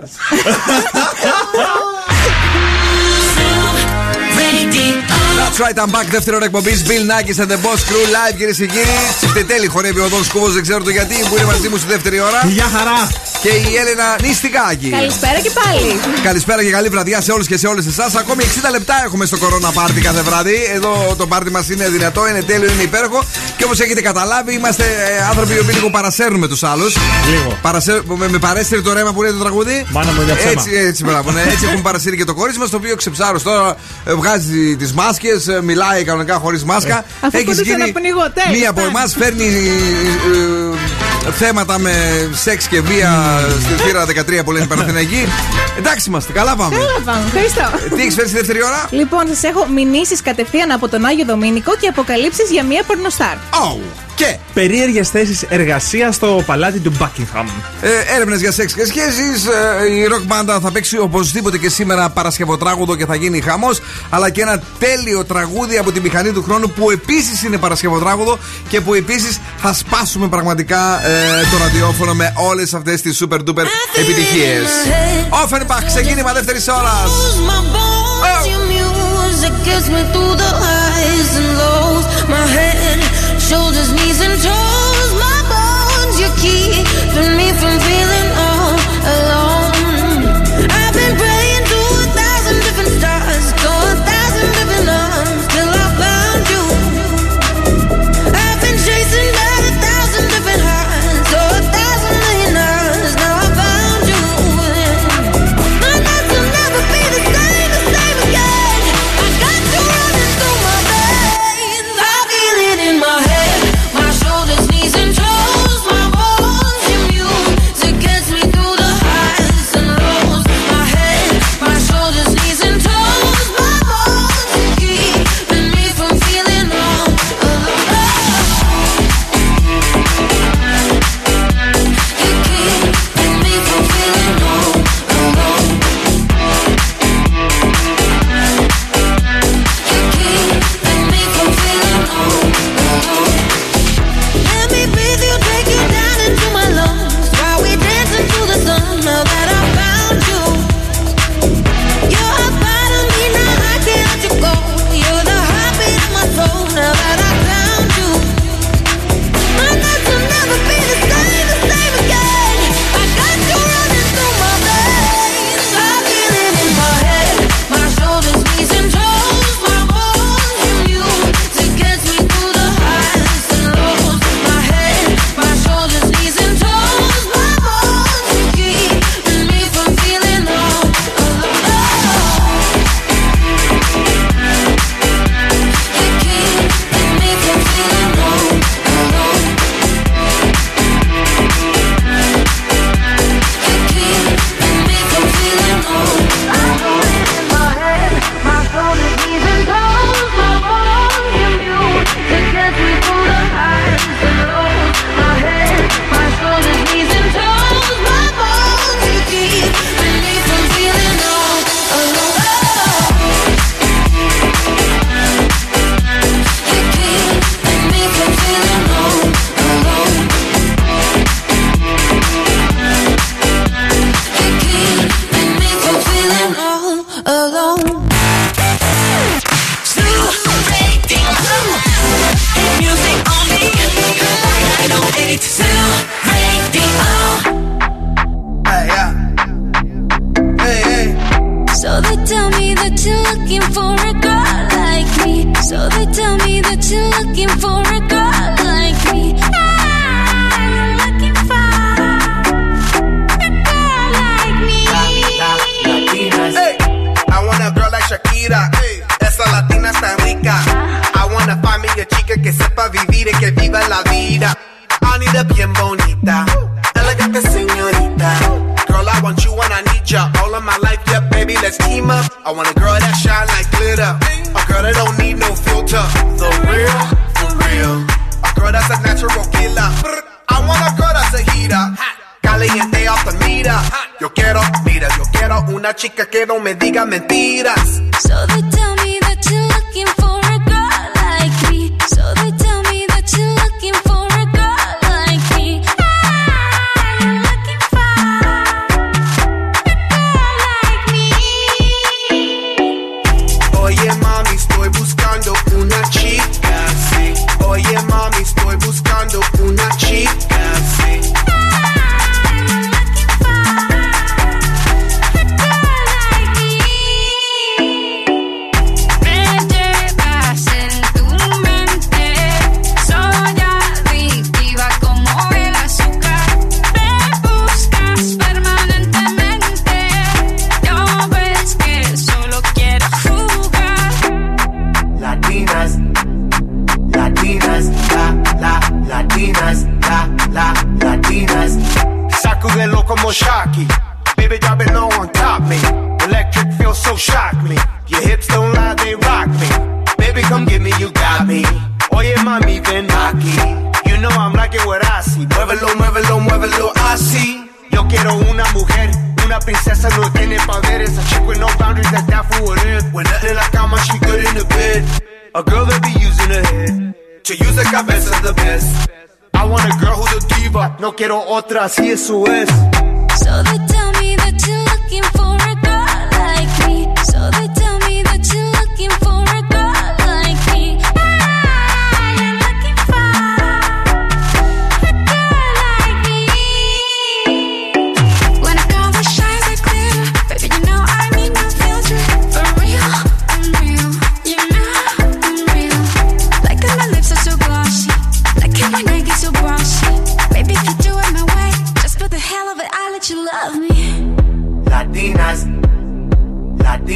That's right, I'm back. Δεύτερο εκπομπής. Bill Nackis and the Boss Crew live, κυρίε και κύριοι. Τσιφτετέλη χορεύει ο Δον Σκούβος, δεν ξέρω το γιατί, που είναι μαζί μου στη δεύτερη ώρα. Γεια χαρά! Και η Έλενα Νιστικάκη. Καλησπέρα και πάλι. Καλησπέρα και καλή βραδιά σε όλους και σε όλες εσάς. Ακόμη 60 λεπτά έχουμε στο κορώνα πάρτι κάθε βράδυ. Εδώ το πάρτι μας είναι δυνατό, είναι τέλειο, είναι υπέροχο. Και όπως έχετε καταλάβει, είμαστε ε, άνθρωποι οι οποίοι λίγο παρασέρνουμε τους άλλους. Λίγο. Παρασέ... Με, με παρέστερε το ρέμα που λέει το τραγούδι. Μάνα μου είναι ψέμα. Έτσι, έτσι, μπράβο, ναι. έτσι έχουμε παρασύρει και το κόρη μας, το οποίο ξεψάρω τώρα ε, βγάζει τις μάσκες, μιλάει κανονικά χωρίς μάσκα. Αφού Έχεις κοντούσε να πνιγώ, τέλος Μία από πάντων. εμάς φέρνει ε, θέματα με σεξ και βία στη θύρα 13 που λένε οι Παναθηναϊκοί. Εντάξει είμαστε, καλά πάμε. Καλά πάμε, ευχαριστώ. Τι έχεις φέρει στη δεύτερη ώρα; Λοιπόν, σας έχω μηνύσεις κατευθείαν από τον Άγιο Δομήνικο και αποκαλύψεις για μία πορνοστάρ. Oh, και Περίεργες θέσεις εργασίας στο παλάτι του Buckingham. ε, έρευνες για σεξ και σχέσεις. Ε, η ροκ μπάντα θα παίξει οπωσδήποτε και σήμερα Παρασκευοτράγουδο και θα γίνει χαμός. Αλλά και ένα τέλειο τραγούδι από τη μηχανή του χρόνου που επίσης είναι Παρασκευοτράγουδο και που επίσης θα σπάσουμε πραγματικά ε, το ραδιόφωνο με όλες αυτές τις super duper επιτυχίες. Offenbach, ξεκίνημα δεύτερης ώρας. My bones, your music gets me through the highs and lows. My head, shoulders, knees, and toes. My bones, you're keeping me from feeling una princesa, no tiene poderes. A chick with no boundaries, that's down for what it. When nothing in la cama, she good in the bed. A girl that be using her head. To use the cabeza the best. I want a girl who's a diva. No quiero otra, así eso es. So they tell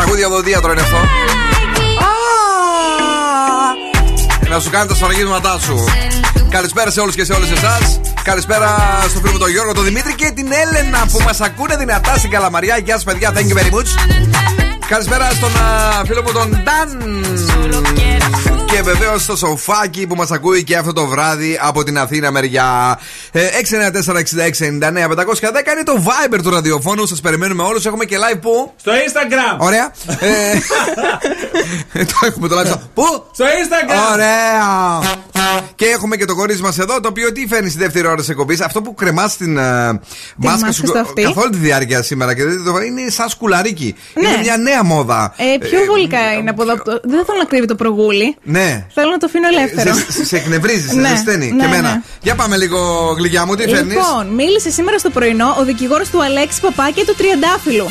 sí. Τραγούδια οδοντίατρο είναι αυτό. Να σου κάνει τα σφραγίσματά σου. Καλησπέρα σε όλους και σε όλες εσάς. Καλησπέρα στο φίλο μου τον Γιώργο, τον Δημήτρη και την Έλενα που μας ακούνε δυνατά στην Καλαμαριά. Γεια σας, παιδιά. Thank you very much. Καλησπέρα στον α, φίλο μου τον Νταν. Και βεβαίως στο σοφάκι που μας ακούει και αυτό το βράδυ από την Αθήνα μεριά. Ε, 694-6699-510 είναι το Viber του ραδιοφώνου. Σας περιμένουμε όλους. Έχουμε και live που; Στο Instagram. Ωραία. Ε, το έχουμε το live. στο- Πού; Στο Instagram. Ωραία. Και έχουμε και το κορίτσι μας εδώ, το οποίο τι φέρνει στη δεύτερη ώρα της εκπομπής. Αυτό που κρεμάς στην ε, μάσκα μάσκα σου στο αυτί. καθ' όλη τη διάρκεια σήμερα και δεν το είναι σαν σκουλαρίκι. Ναι. Είναι μια νέα μόδα. Ε, πιο βολικά είναι από εδώ. από το- Δεν θέλω να κρύβει το προγούλι. Ναι. Θέλω να το αφήνω ελεύθερο. Σε, σε εκνευρίζεις, σε Ναι, ζεσταίνει. ναι, και εμένα. ναι. Για πάμε λίγο, γλυκιά μου, τι φέρνεις; Λοιπόν, μίλησε σήμερα στο πρωινό ο δικηγόρος του Αλέξη Παπά και του Τριαντάφυλλου.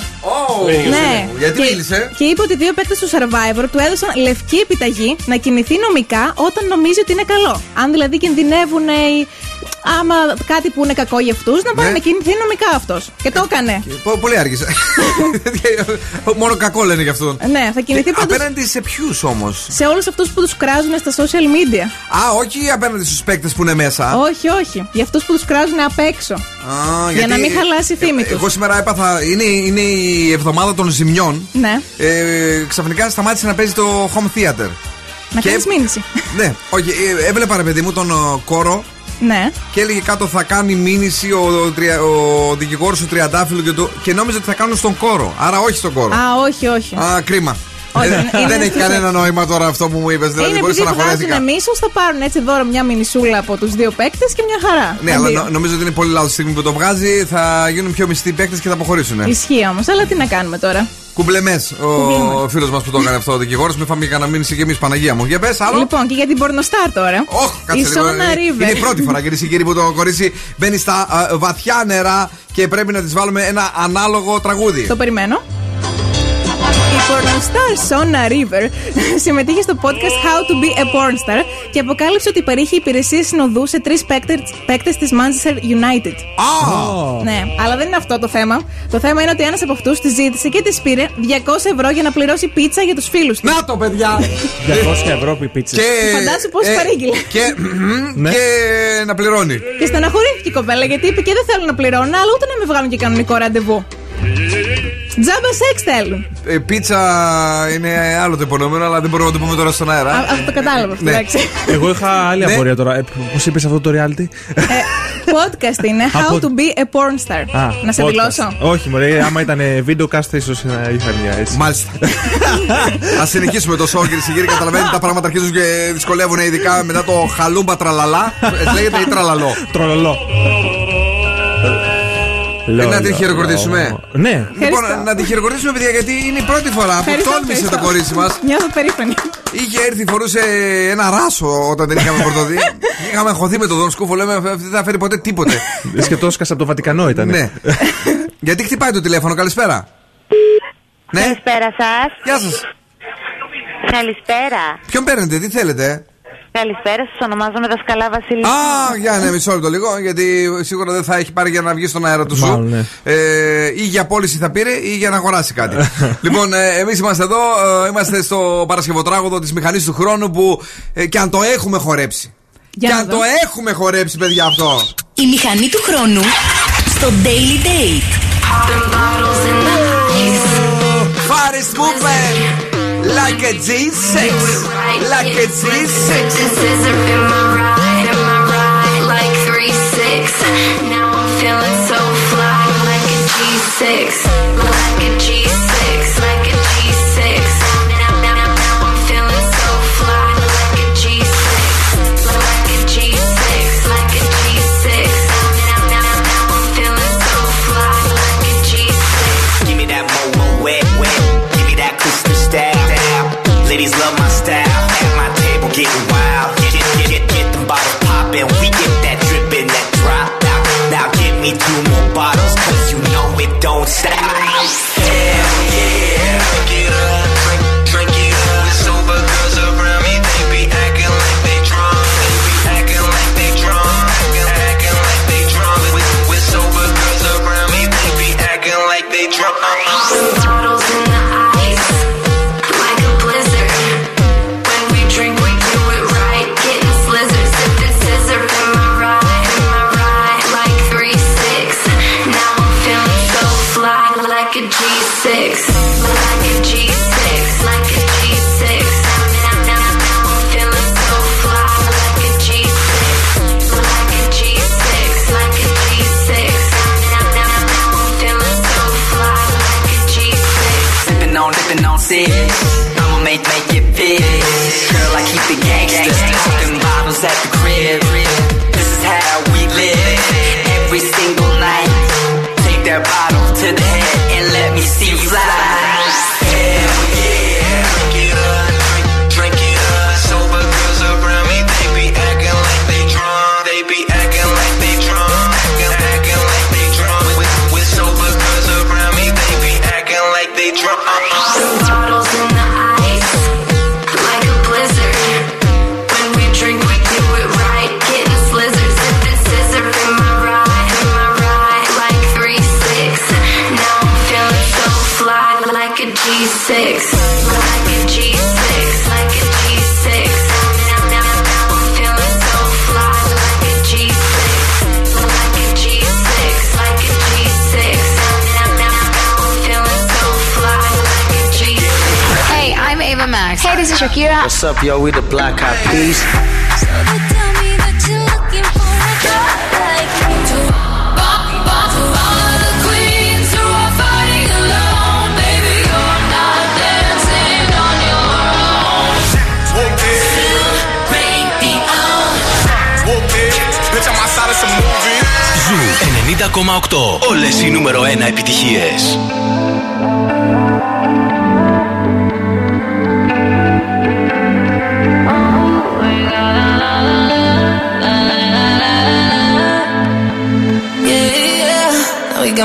ναι. Γιατί και, μίλησε; Και είπε ότι οι δύο παίκτες του Survivor του έδωσαν λευκή επιταγή να κινηθεί νομικά όταν νομίζει ότι είναι καλό. Αν δηλαδή κινδυνεύουν οι. Άμα κάτι που είναι κακό για αυτούς, να πάνε Ναι. να κινηθεί νομικά αυτός. Και το έκανε. Πο- Πολύ άργησε. Μόνο κακό λένε γι' αυτό. Ναι, θα κινηθεί πάντως Απέναντι σε ποιους όμως; σε όλους αυτούς που τους κράζουν στα social media. Α, όχι απέναντι στους παίκτες που είναι μέσα. Όχι, όχι. Για αυτούς που τους κράζουν απ' έξω. Α, Για να μην χαλάσει η φήμη τους. Εγώ σήμερα έπαθα. Είναι, είναι η εβδομάδα των ζημιών. Ναι, Ε, ξαφνικά σταμάτησε να παίζει το home theater. Να Και- κάνει μήνυση. ναι, όχι, ε, έβλεπα ρε παιδί μου τον ε, κόρο Ναι. και έλεγε κάτω θα κάνει μήνυση ο, ο, τρια- ο δικηγόρος του Τριαντάφυλλου και, το, και νόμιζε ότι θα κάνουν στον κόρο. Άρα όχι στον κόρο. Α, όχι, όχι. Α, κρίμα. Όχι, Δεν- είναι- Δεν είναι έχει στους κανένα νόημα τώρα αυτό που μου είπες. Δηλαδή, είναι μπορείς επειδή να βγάζουν χωρέθηκα. μίσο, θα πάρουν έτσι δώρο μια μινισούλα από τους δύο παίκτες και μια χαρά. Ναι, αλλά Αντίο. νο- νομίζω ότι είναι πολύ λάθος στιγμή που το βγάζει. Θα γίνουν πιο μυστοί παίκτες και θα αποχωρήσουν. Ισχύει όμως, αλλά τι να κάνουμε τώρα; Κουμπλεμές ο Κουμπλεμές. φίλος μας που το έκανε αυτό ο δικηγόρος. Μην φάμε κανένα μήνυση και εμείς Παναγία μου. Για πες, άλλο. Λοιπόν, και για την πορνοστάρ τώρα. Κάτσε η λίγο, Σόνα είναι- Ρίβερ. Είναι η πρώτη φορά, κυρίες και κύριοι, που το κορίτσι μπαίνει στα α, βαθιά νερά και πρέπει να της βάλουμε ένα ανάλογο τραγούδι. Το περιμένω. Η πορνοστάρ Σόνα Ρίβερ συμμετείχε στο podcast How to be a Pornstar και αποκάλυψε ότι παρήχε υπηρεσίες συνοδού σε τρεις παίκτες της Manchester United. Ναι, αλλά δεν είναι αυτό το θέμα. Το θέμα είναι ότι ένας από αυτούς τη ζήτησε και της πήρε 200 ευρώ για να πληρώσει πίτσα για τους φίλους του. Να το, παιδιά! 200 ευρώ που η πίτσας. Και, Φαντάσου πώς ε, παρήγγειλε. Και, Ναι. και να πληρώνει. Και στεναχωρήθηκε η κοπέλα γιατί είπε και δεν θέλουν να πληρώνουν, αλλά ούτε να με βγάλουν και κανονικό ραντεβού. Τζάμπα σεξ θέλουν. Ε, πίτσα είναι άλλο το υπονοούμενο, αλλά δεν μπορούμε να το πούμε τώρα στον αέρα. Α, Αυτό το κατάλαβα αυτό, Ναι. εντάξει. Εγώ είχα άλλη Ναι. απορία τώρα. Πώς είπες αυτό το reality; Podcast είναι How Από- to be a porn star. Α, να σε podcast. δηλώσω. Όχι, μωρέ, άμα ήταν βίντεο cast, ίσως να είχα μια έτσι. Μάλιστα. Α συνεχίσουμε το show, κύριε Σιγήρη. Καταλαβαίνετε τα πράγματα αρχίζουν και δυσκολεύουν, ειδικά μετά το χαλούμπα τραλαλά. Έτσι λέγεται ή τραλαλό. Τρολολό. Ε, να την χειροκροτήσουμε. Ναι. Λοιπόν, να την χειροκροτήσουμε, παιδιά, γιατί είναι η πρώτη φορά που Ευχαριστώ, τόλμησε ευχαριστώ. το κορίτσι μας. Νιώθω περήφανη. Είχε έρθει, φορούσε ένα ράσο όταν δεν είχαμε πρωτοδεί. είχαμε αγχωθεί με τον Δον Σκούφο. Λέμε αυτή δεν θα φέρει ποτέ τίποτε. Και το έσκασα από το Βατικανό ήταν. ναι. γιατί χτυπάει το τηλέφωνο, καλησπέρα. Ναι, Καλησπέρα σας. γεια σας. Καλησπέρα. Ποιον παίρνετε, τι θέλετε; Καλησπέρα σας. Ονομάζομαι Δασκαλά Βασίλη. Α, για ναι, μισό λεπτό λίγο, γιατί σίγουρα δεν θα έχει πάρει για να βγει στον αέρα του σου. Μάλλον, ναι. Ε, ή για πώληση θα πήρε ή για να αγοράσει κάτι. λοιπόν, ε, εμείς είμαστε εδώ, ε, είμαστε στο Παρασκευοτράγουδο της μηχανής του χρόνου που ε, και αν το έχουμε χορέψει. Για και να αν δω. το έχουμε χορέψει, παιδιά, αυτό. Η μηχανή του χρόνου στο Daily Date. Faris movement like a G6, like a G6. This isn't in my ride, in my ride, like 3-6. Now I'm feeling so fly, like a G6. Ladies love set. Shakira. What's up, yo? We the Black Eyed Peas. Ζου 90,8. Όλες οι νούμερο 1 επιτυχίες.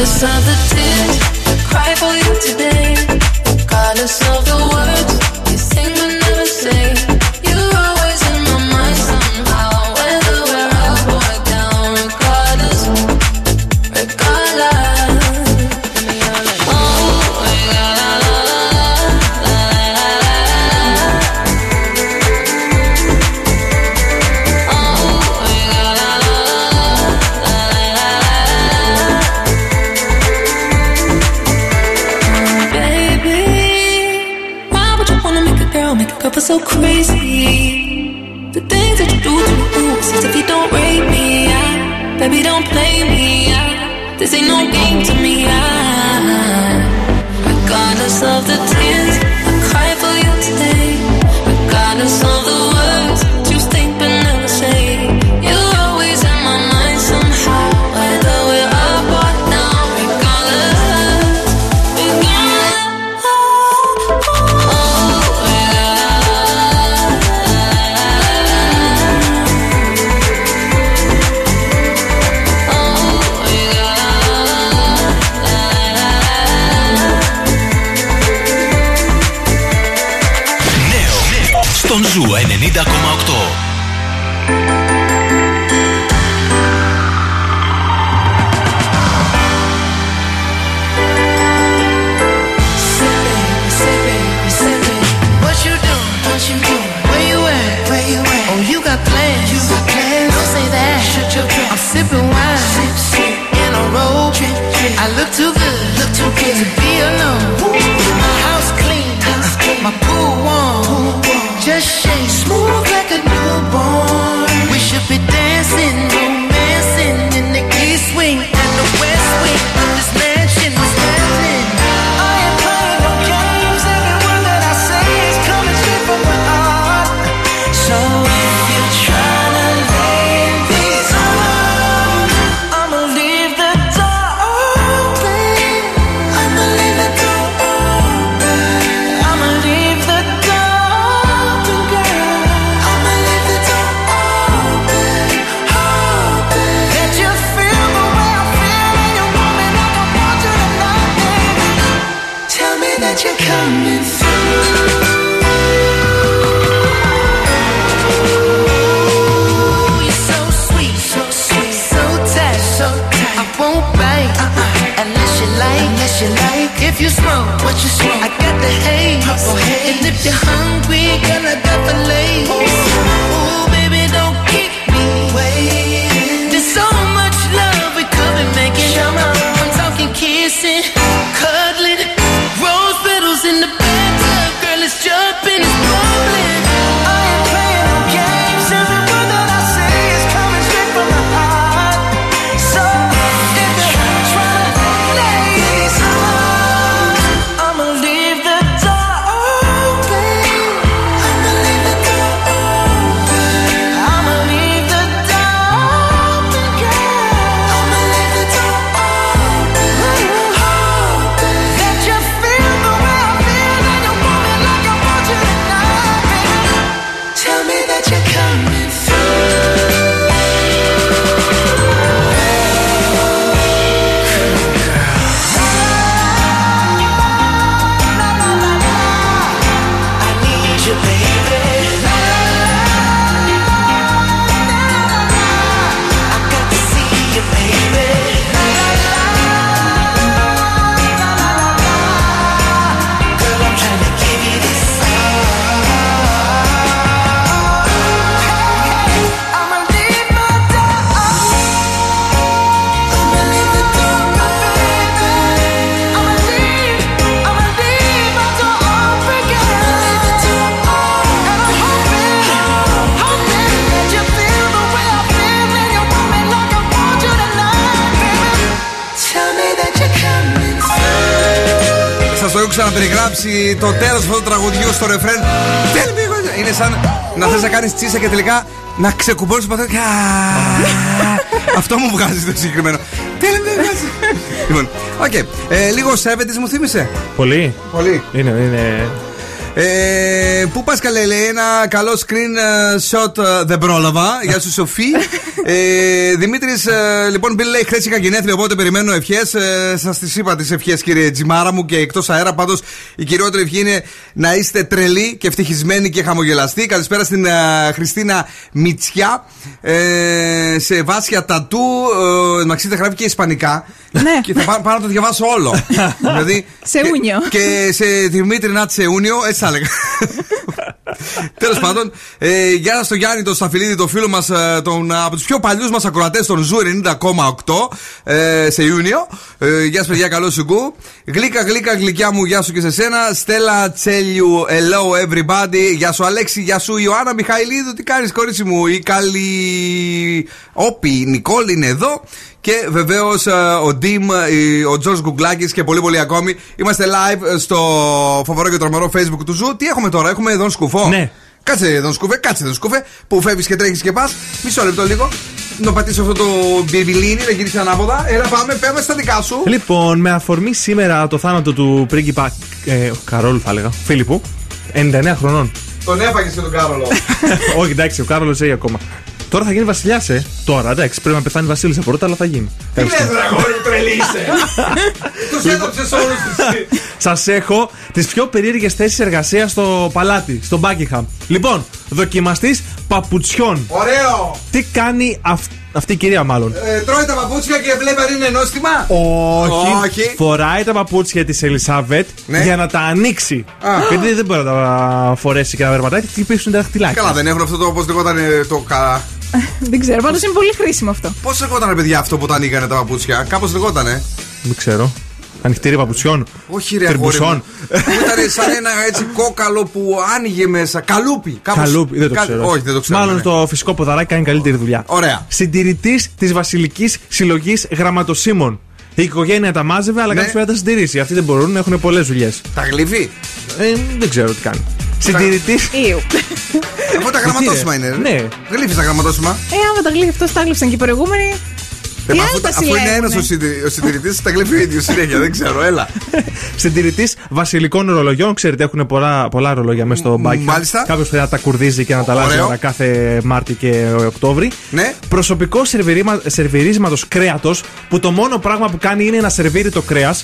the sun κάνει τσίσα και τελικά να ξεκουμπώσει το παθό. Αυτό μου βγάζει το συγκεκριμένο. Tell me what- Λοιπόν, οκ. Ε, Λίγο 70's μου θύμισε. Πολύ. Πολύ. Είναι, είναι. Ε, πού πας καλέ, λέει ένα καλό screen ε, shot ε, δεν πρόλαβα. Γεια σου, Σοφή. ε, Δημήτρης, λοιπόν, Μπιλ λέει χθες είχα γενέθλια, οπότε περιμένω ευχές. Ε, Σας τις είπα τις ευχές, κύριε Τζιμάρα μου, και εκτός αέρα. Πάντως, η κυριότερη ευχή είναι να είστε τρελοί και ευτυχισμένοι και χαμογελαστοί. Καλησπέρα στην ε, Χριστίνα Μιτσιά. Ε, σε βάσια τατού. Ε, Μαξίτε γράφει και ισπανικά. Ναι. Και θα πάω, πάω να το διαβάσω όλο. δηλαδή, Σε και- ούνιο. Και σε Δημήτρη Νάτ σε ούνιο, έτσι θα έλεγα. Τέλος πάντων, ε, γεια στο Γιάννη, τον Σταφυλίδη, τον φίλο μας, τον, από τους πιο παλιούς μας ακροατές, τον Ζου 90,8 ε, σε Ιούνιο. Ε, γεια σας, παιδιά, καλό σου γκου. Γλύκα, γλύκα, γλυκιά μου, γεια σου και σε σένα. Στέλλα Τσέλιου, hello everybody. Γεια σου, Αλέξη, γεια σου, Ιωάννα Μιχαηλίδου, τι κάνεις, κορίτσι μου. Η καλή. Όπι, η Νικόλ είναι εδώ. Και βεβαίως ο Ντίμ, η- ο Τζορτζ Γκουγκλάκη και πολύ πολύ ακόμη. Είμαστε live στο φοβερό και τρομερό Facebook του Zoo. Τι έχουμε τώρα, έχουμε εδώ σκουφό. Ναι. Κάτσε εδώ σκουφέ, κάτσε εδώ σκουφέ. Που φεύγεις και τρέχεις και πας. Μισό λεπτό λίγο. Να πατήσω αυτό το μπιμπιλίνι, να γυρίσει ανάποδα. Έλα, πάμε, πέμε στα δικά σου. Λοιπόν, με αφορμή σήμερα το θάνατο του πρίγκιπα ε, Καρόλου, θα έλεγα, Φίλιππου, 99 χρονών. Τον έφαγες και τον Κάρολο. Όχι, εντάξει, ο Κάρολος ζει ακόμα. Τώρα θα γίνει βασιλιάς, ε. Τώρα, εντάξει, πρέπει να πεθάνει βασίλισσα πρώτα, αλλά θα γίνει. Τι λες, αγόρι μου, τρελή είσαι. Τους έδωψε όλους τους. Σας έχω τις πιο περίεργες θέσεις εργασίας στο παλάτι, στο Buckingham. Λοιπόν, δοκιμαστής παπουτσιών. Ωραίο. Τι κάνει αυ- αυτή η κυρία, μάλλον; Ε, τρώει τα παπούτσια και βλέπει αν είναι νόστιμα; Όχι. Όχι. Φοράει τα παπούτσια της Ελισάβετ Ναι. για να τα ανοίξει. Α. Γιατί δεν μπορεί να τα φορέσει και να περπατάει, τι πέφτουν τα δαχτυλάκια. Καλά, δεν έχουν αυτό το πώ λεγόταν ε, το. κα- Δεν ξέρω, πάντως είναι πολύ χρήσιμο αυτό. Πώς λεγόταν, παιδιά, αυτό που τα ανοίγανε τα παπούτσια; Κάπως λεγότανε. Δεν ξέρω. Ανοιχτήρι παπουτσιών. Όχι, ρε, αγόρι Τριμπουσών. μου. Που Ήταν σαν ένα έτσι κόκαλο που άνοιγε μέσα. Καλούπι. Κάπως... Καλούπι, δεν το Κα- ξέρω. Όχι, δεν το ξέρω. Μάλλον ναι. το φυσικό ποδαράκι κάνει καλύτερη δουλειά. Ωραία. Συντηρητής της Βασιλικής Συλλογής Γραμματοσύμων. Η οικογένεια τα μάζευε, αλλά Ναι. κάποιος πρέπει να τα συντηρήσει. Αυτοί δεν μπορούν, έχουν πολλές δουλειές. Τα γλυφή. Ε, δεν ξέρω τι κάνει. Συντηρητή. Ιου. Αυτό τα γραμματόσημα είναι. ρε. Ναι. Γλύφεις τα γραμματόσημα. Ε, άμα τα γλύφεις αυτός, τα γλύφισαν και οι προηγούμενοι. Ε, Τι μα άλλο αφού, τα αφού είναι συλλέγουνε. ένας ο, συντη- ο συντηρητής, τα γλύφει ο ίδιος συνέχεια. Δεν ξέρω, έλα. Συντηρητής βασιλικών ρολογιών. Ξέρετε, έχουν πολλά, πολλά ρολόγια μέσα στο μπάκι. μάλιστα. Κάποιος πρέπει να τα κουρδίζει και να τα αλλάζει Ωραίο. ώρα κάθε Μάρτιο και Οκτώβρη. Ναι. Προσωπικό σερβιρίσματος κρέατος που το μόνο πράγμα που κάνει είναι να σερβίρει το κρέας.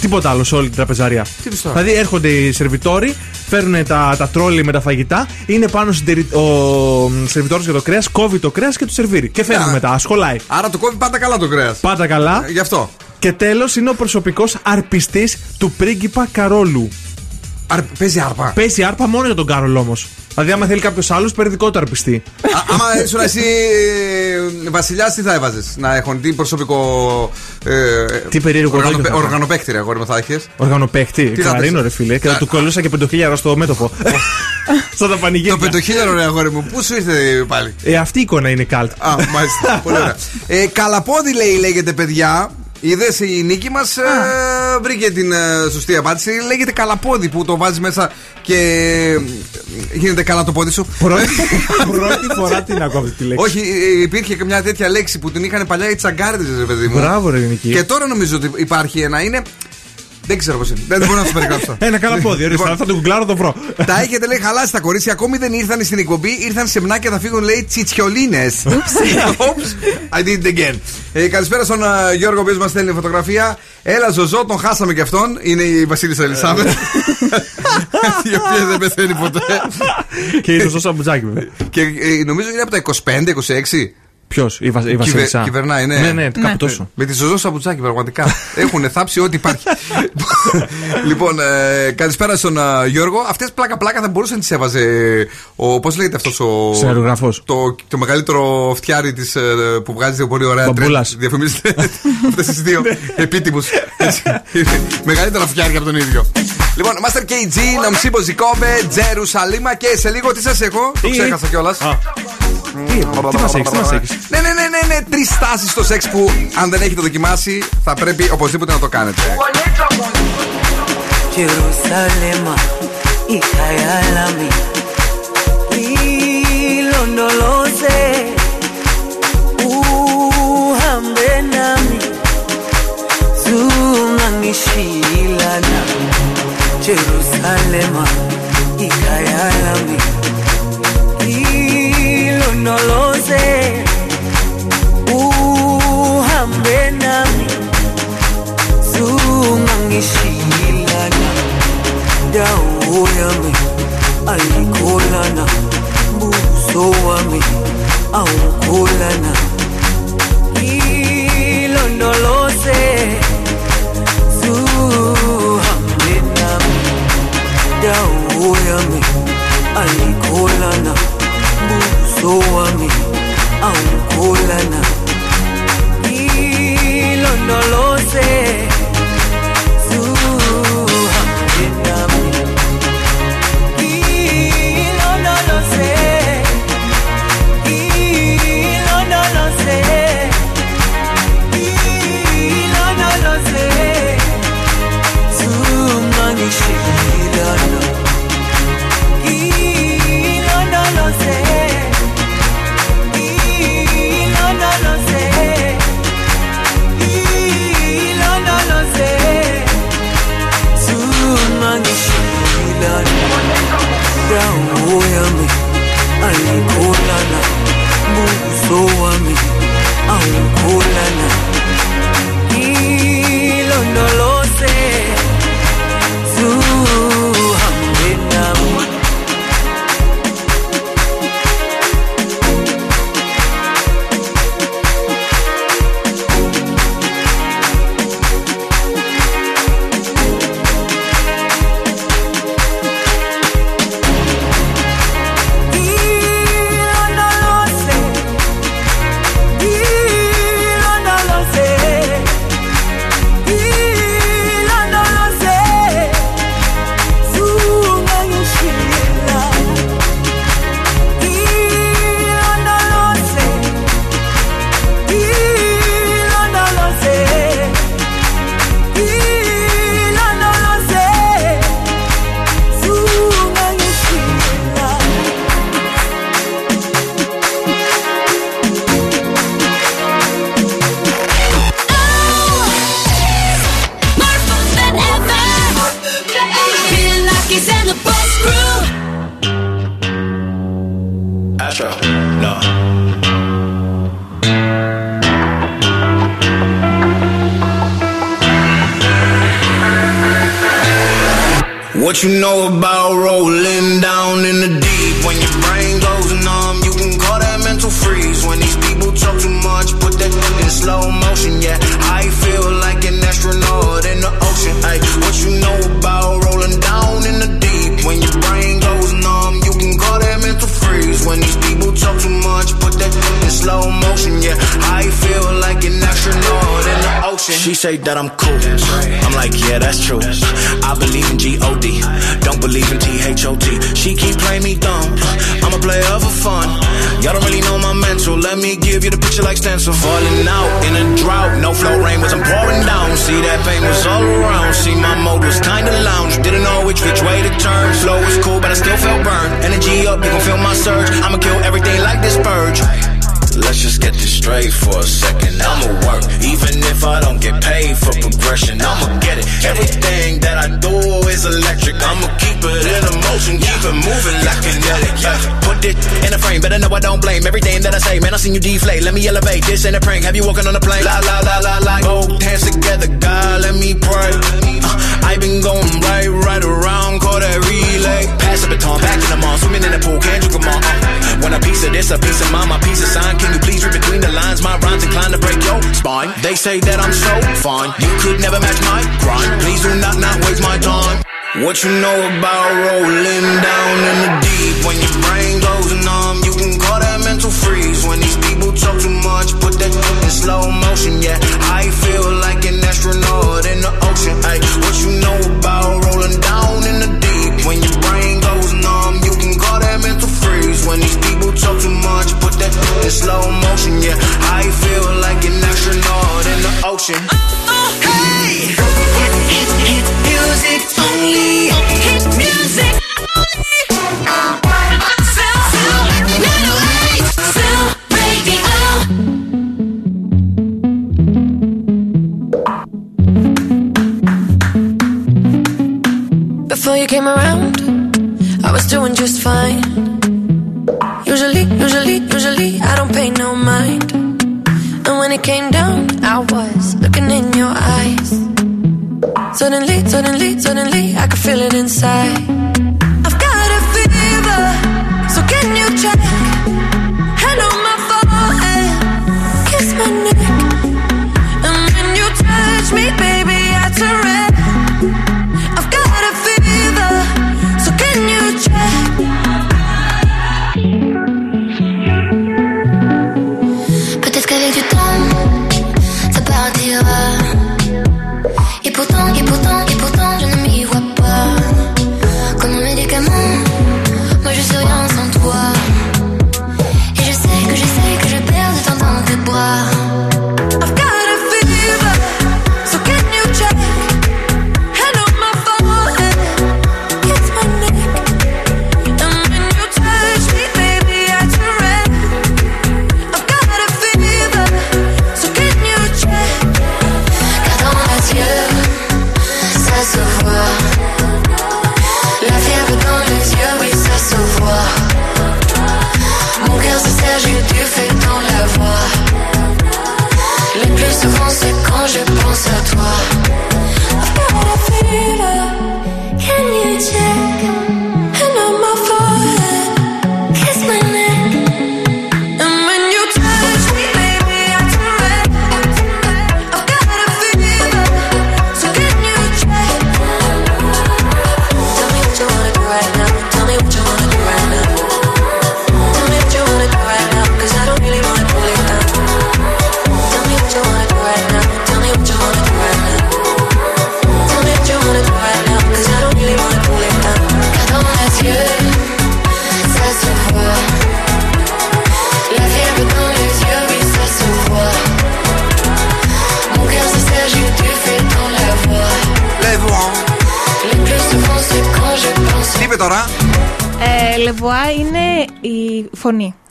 Τίποτα άλλο σε όλη την τραπεζαρία. Τι πεις τώρα; Δηλαδή έρχονται οι σερβιτόροι, φέρνουν τα, τα τρόλι με τα φαγητά, είναι πάνω συντηρη- ο σερβιτόρος για το κρέας, κόβει το κρέας και του σερβίρει. Και φέρνει Α. μετά, ασχολάει. Άρα το κόβει πάντα καλά το κρέας. Πάντα καλά. Γι' αυτό. Και τέλος είναι ο προσωπικός αρπιστής του πρίγκιπα Καρόλου. Αρ, παίζει άρπα. Παίζει άρπα μόνο για τον Κάρολ όμως. Δηλαδή, άμα θέλει κάποιος άλλος, παίρνει δικό του αρπιστή. Α, άμα ήσουν εσύ ε, βασιλιάς, τι θα έβαζες; Να έχουν, τι προσωπικό. Ε, Τι περίεργο οργανοπαι- δόγιο θα είχα. Οργανοπαίχτη, ρε αγόρι μου, θα έχει. Οργανοπαίχτη. Τι θα Καρίνο, πεις; ρε φίλε. Και Α, θα του κολλούσα και 5.000 στο μέτωπο. Σαν τα Το πανηγύρια. πεντοχίλιαρο, ρε αγόρι μου, πού σου ήρθε πάλι; Ε, αυτή η εικόνα είναι καλτ. Α, μάλιστα. Πολύ ωραία. Ε, καλαπόδι λέει, λέγεται παιδιά. Είδες η νίκη μας ε, βρήκε την ε, σωστή απάντηση. Λέγεται καλαπόδι που το βάζεις μέσα και ε, γίνεται καλά το πόδι σου. Πρώτη πρώτη φορά την ακούω αυτή τη λέξη. Όχι, ε, υπήρχε και μια τέτοια λέξη που την είχαν παλιά οι τσαγκάριδες, ρε παιδί μου. Μπράβο, ρε Νική. Και τώρα νομίζω ότι υπάρχει ένα. Είναι. Δεν ξέρω πώς είναι. Δεν μπορώ να σου περιγράψω. Ένα καλά πόδι, ορίστε, Λοιπόν, θα το κουκλάρω το βρω. τα έχετε λέει χαλάσει τα κορίτσια. Ακόμη δεν ήρθαν στην εκπομπή. Ήρθαν σε μνά και θα φύγουν λέει τσιτσιολίνες. Oops. I did it again. Ε, καλησπέρα στον α, Γιώργο, ο οποίος μας στέλνει φωτογραφία. Έλα, Ζωζό, τον χάσαμε και αυτόν. Είναι η Βασίλισσα Ελισάβετ. η οποία δεν πεθαίνει ποτέ. Και είναι σωστό σαμπουτζάκι, βέβαια. και ε, νομίζω είναι από τα 25-26. Ποιος, η, Βα- η Βασίλισσα. κυβερνάει, ναι. Ναι, ναι, κάπου τόσο. Με τη Ζωζό Σαμπουτσάκη, πραγματικά. Έχουν θάψει ό,τι υπάρχει. λοιπόν, ε, καλησπέρα στον α, Γιώργο. Αυτές πλάκα-πλάκα θα μπορούσε να τις έβαζε. Ο, Πώς λέγεται αυτός ο. Σεναριογράφος. Το, το μεγαλύτερο φτιάρι της, ε, που βγάζει πολύ ωραία Μπαμπούλας. τρέντ. Διαφημίζεται αυτές τις δύο επίτιμους. Μεγαλύτερα φτιάρια από τον ίδιο. Λοιπόν, Master KG, Νομσίμπο Ζικόμπε, Τζερουσαλίμα και σε λίγο τι σας έχω; Το Τι; ξέχασα κιόλας. Τι, τι μας έχεις, τι μας έχεις; Ναι, ναι, ναι, ναι, ναι. Τρεις στάσεις στο σεξ που αν δεν έχετε δοκιμάσει, θα πρέπει οπωσδήποτε να το κάνετε. Jerusalema, Ikayalami, wena zungangishilana ndawo yami ayikholana buso wami awukholana ilondoloze zuhambe nami. Ndawo yami ayikholana buso wami awukholana no lo sé.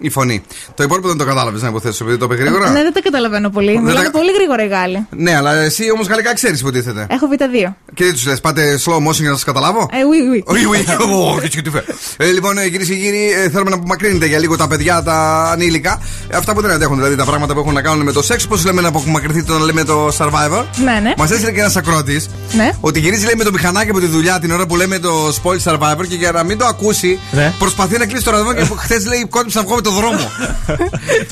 Η φωνή. Το υπόλοιπο δεν το κατάλαβες να υποθέσω, επειδή το είπε γρήγορα; Ναι, δεν τα καταλαβαίνω πολύ. Μιλάνε τα- πολύ γρήγορα οι Γάλλοι. Ναι, αλλά εσύ όμως γαλλικά ξέρεις υποτίθεται. Έχω β2. Και τι τους λες, πάτε slow motion για να σας καταλάβω; Ε, oui, oui. Όχι, όχι. Ω, και τι φε. Ε, Λοιπόν, κυρίες και κύριοι, ε, θέλουμε να απομακρύνετε για λίγο τα παιδιά, τα ανήλικα. Ε, Αυτά που δεν αντέχουν, δηλαδή τα πράγματα που έχουν να κάνουν με το σεξ. Πώς λέμε να απομακρυνθείτε όταν λέμε το survivor. Ναι, ναι. Μας έστειλε και ένας ακροατής Ναι. ότι γυρίζει λέει με το μηχανάκι από τη δουλειά την ώρα που λέμε το spoil survivor και για να μην το ακούσει Ναι. προσπαθεί να κλείσει το ραδόν και χθες λέει κόντυψα να βγω με το δρόμο.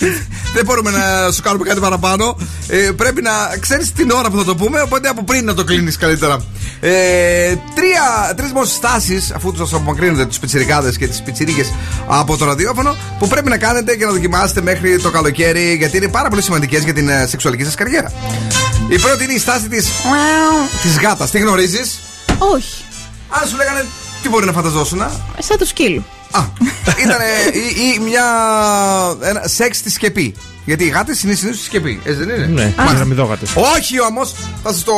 Δεν μπορούμε να σου κάνουμε κάτι παραπάνω. Ε, πρέπει να ξέρεις την ώρα που θα το πούμε, οπότε από πριν να το κλείνεις καλύτερα. Ε, τρία, τρεις μόνος στάσεις, αφού τους απομακρύνετε τους πιτσιρικάδες και τις πιτσιρίκες από το ραδιόφωνο, που πρέπει να κάνετε και να δοκιμάσετε μέχρι το καλοκαίρι, γιατί είναι πάρα πολύ σημαντικές για την ε, σεξουαλική σας καριέρα. Η πρώτη είναι η στάση της της γάτας. Τι γνωρίζεις, Όχι. αν σου λέγανε τι μπορεί να φανταζόσουν. Σαν του σκύλου. Ήταν ή, ή μια. Ένα σεξ στη σκεπή. Γιατί οι γάτες είναι συνήθως στη σκεπή. Έτσι δεν είναι; Ναι, Μάλιστα. πυραμιδόγατες. Όχι όμως, θα σας το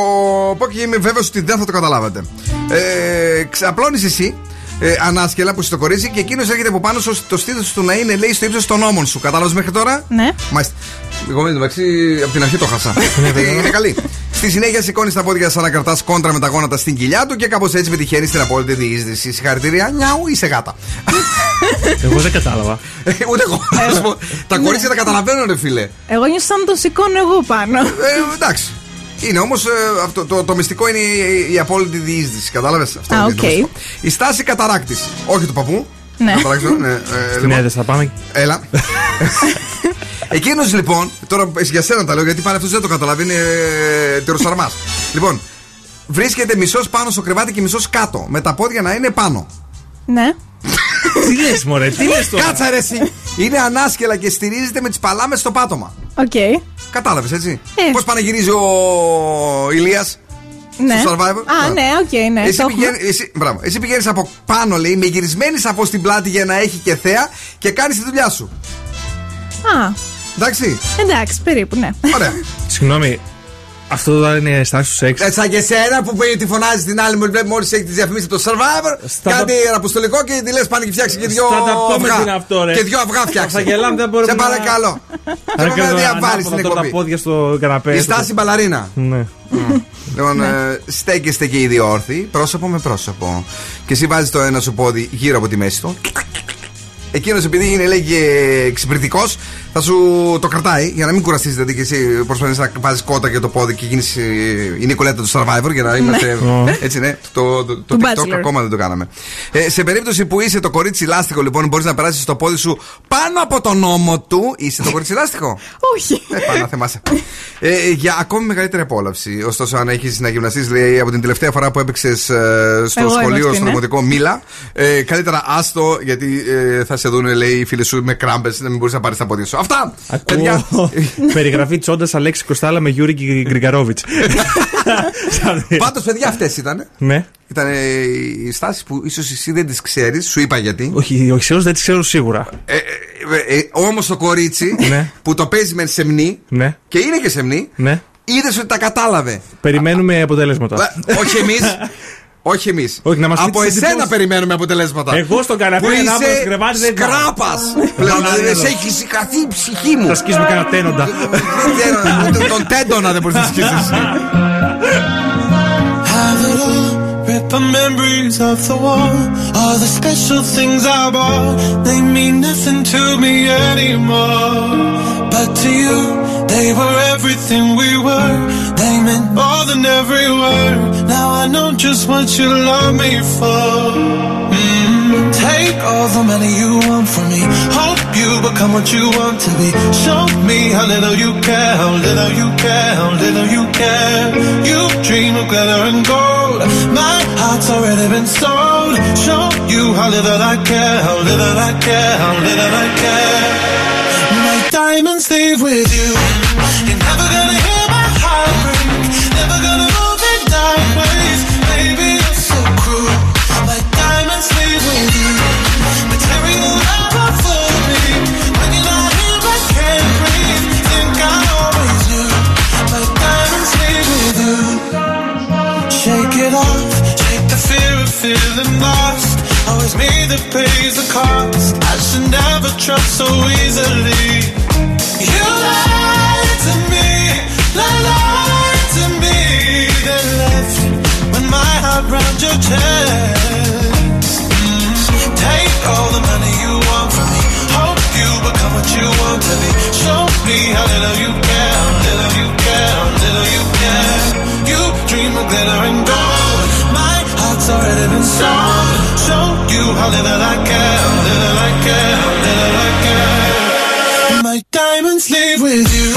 πω και είμαι βέβαιος ότι δεν θα το καταλάβετε. Ε, ξαπλώνεις εσύ ε, ανάσκελα που είσαι το κορίτσι και εκείνος έρχεται από πάνω σου το στήθος του να είναι λέει στο ύψος των ώμων σου. Κατάλαβες μέχρι τώρα; Ναι. Μάλιστα. Εγώ με μεταξύ από την αρχή το χάσα. είναι καλή. Στη συνέχεια σηκώνεις τα πόδια σαν να κρατάς κόντρα με τα γόνατα στην κοιλιά του και κάπως έτσι πετυχαίνει την απόλυτη διείσδυση. Συγχαρητήρια, νιάου, είσαι γάτα. Εγώ δεν κατάλαβα. Ε, Ούτε εγώ. να σου πω. Τα κορίτσια τα καταλαβαίνουν, ρε φίλε. Εγώ νιώθω σαν να τον σηκώνω εγώ πάνω. Ε, εντάξει. Είναι όμως το, το, το μυστικό είναι η, η απόλυτη διείσδυση. Κατάλαβες αυτό. Α, είναι οκ. το μυστικό. Η στάση καταράκτη. Όχι του παππού. Ναι. Καταράκτη, ναι, ε, Στην λοιπόν. έδεσα πάμε. Έλα. Εκείνος λοιπόν, τώρα για σένα τα λέω γιατί πάλι αυτός δεν το καταλαβαίνει, είναι ε, τυροσαρμάς. λοιπόν, βρίσκεται μισός πάνω στο κρεβάτι και μισός κάτω. Με τα πόδια να είναι πάνω. Ναι. Τι λες, Μωρέ, τι λες τώρα; Κάτσε ρε εσύ. Είναι ανάσκελα και στηρίζεται με τις παλάμες στο πάτωμα. Οκ. Κατάλαβες έτσι. Ε. Πώς πανηγυρίζει ο Ηλίας Ναι. στο Survivor; Α, ναι, οκ, ναι. Εσύ το έχουμε. πηγαίνει, εσύ, μπράβο, εσύ πηγαίνεις από πάνω, λέει, με γυρισμένη σαφώ στην πλάτη για να έχει και θέα και κάνεις τη δουλειά σου. Α, Εντάξει. εντάξει, περίπου, ναι. Ωραία. Συγγνώμη, Αυτό τώρα είναι στάση του σεξ. Ε, Σαν και εσένα που πει- τη φωνάζει την άλλη μου, βλέπεις μόλις έχει τι διαφημίσει από το survivor. Στα Κάτι τα- αποστολικό και τη λες πάνε και φτιάξει και δυο Στα τα πούμε αυγά. τι είναι αυτό, ρε. Και δυο αυγά φτιάξει. Θα γελάμε, δεν μπορούμε Σε να- παρακαλώ. Θα Δεν μπορούμε να διαβάλει ανάποδα την τώρα τα εκπομπή. πόδια στο καναπέ. Η στάση μπαλαρίνα. Ναι. Λοιπόν, ε, στέκεστε και οι δύο όρθιοι, πρόσωπο με πρόσωπο. Και εσύ βάζεις το ένα σου πόδι γύρω από τη μέση του. Εκείνος επειδή είναι λέει και εξυπηρετικός, θα σου το κρατάει για να μην κουραστείς. Δηλαδή και εσύ προσπαθείς να βάζεις κότα για το πόδι και γίνεις η Νικολέτα του Survivor για να είμαστε. Ναι. έτσι ναι, το, το, το, Του TikTok Bachelor. ακόμα δεν το κάναμε. Ε, σε περίπτωση που είσαι το κορίτσι λάστιχο, λοιπόν, μπορείς να περάσεις το πόδι σου πάνω από τον ώμο του. Είσαι το κορίτσι λάστιχο; Όχι. Ε, πάνω να θεμάσαι. Ε, για ακόμη μεγαλύτερη απόλαυση. Ωστόσο, αν έχεις να γυμναστείς, λέει από την τελευταία φορά που έπαιξες στο Εγώ είμαι σχολείο, αυτή, στο ναι. δημοτικό, μίλα. Ε, καλύτερα άστο, γιατί ε, θα σε δουν, λέει, οι φίλοι σου με κράμπες, να μην μπορείς να πάρεις τα πόδια σου. Αυτά! Παιδιά, Ακούω περιγραφή τσόντας Αλέξη Κοστάλα με Γιούρι Γκριγκαρόβιτς. Πάντως, παιδιά, αυτές ήταν. Ναι. Ήταν ε, οι στάσεις που ίσως εσύ δεν τις ξέρεις, σου είπα γιατί. Όχι, όχι, ξέρω, δεν τις ξέρω σίγουρα. Ε, ε, ε, Όμως το κορίτσι Ναι. που το παίζει με σεμνή Ναι, και είναι και σεμνή, ναι. είδες ότι τα κατάλαβε. Περιμένουμε αποτέλεσματα. Ε, Όχι εμείς. Όχι εμείς. Όχι, να μας Από πείτε τις εσένα εντυπώσεις. περιμένουμε αποτελέσματα. Εγώ στον καναπέ Που ανάποδα είσαι στο κρεβάτι δεν πάω. Σκράπα. Πλέον Ναι, ναι, δηλαδή, ναι. σε έχεις σηκαθεί η ψυχή μου. Θα σκίσουμε κανένα τένοντα. Δεν ξέρω, ούτε Τον τέντονα δεν μπορείς να σκίσεις. Have it all, rip the memories of the war. All the special things I bought, they mean nothing to me anymore. But to you, they were everything we were. They meant more than every word. Now I know just what you love me for. Mm. Take all the money you want from me. Hope you become what you want to be. Show me how little you care, how little you care, how little you care. You dream of glitter and gold. My heart's already been sold. Show you how little I care, how little I care, how little I care. My diamonds leave with you. You're never gonna hear my heart break. Never gonna move in dark ways. Baby, you're so cruel. My diamonds leave with you. Material never fooled me. When you're not here, I can't breathe. Think I always knew. My diamonds leave with you. Shake it off. Shake the fear of feeling lost. Always me that pays the cost. I should never trust so easily. Diamonds leave with you.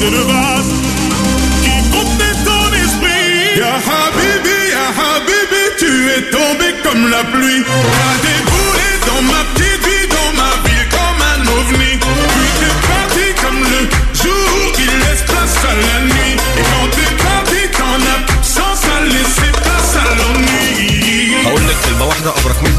de devoir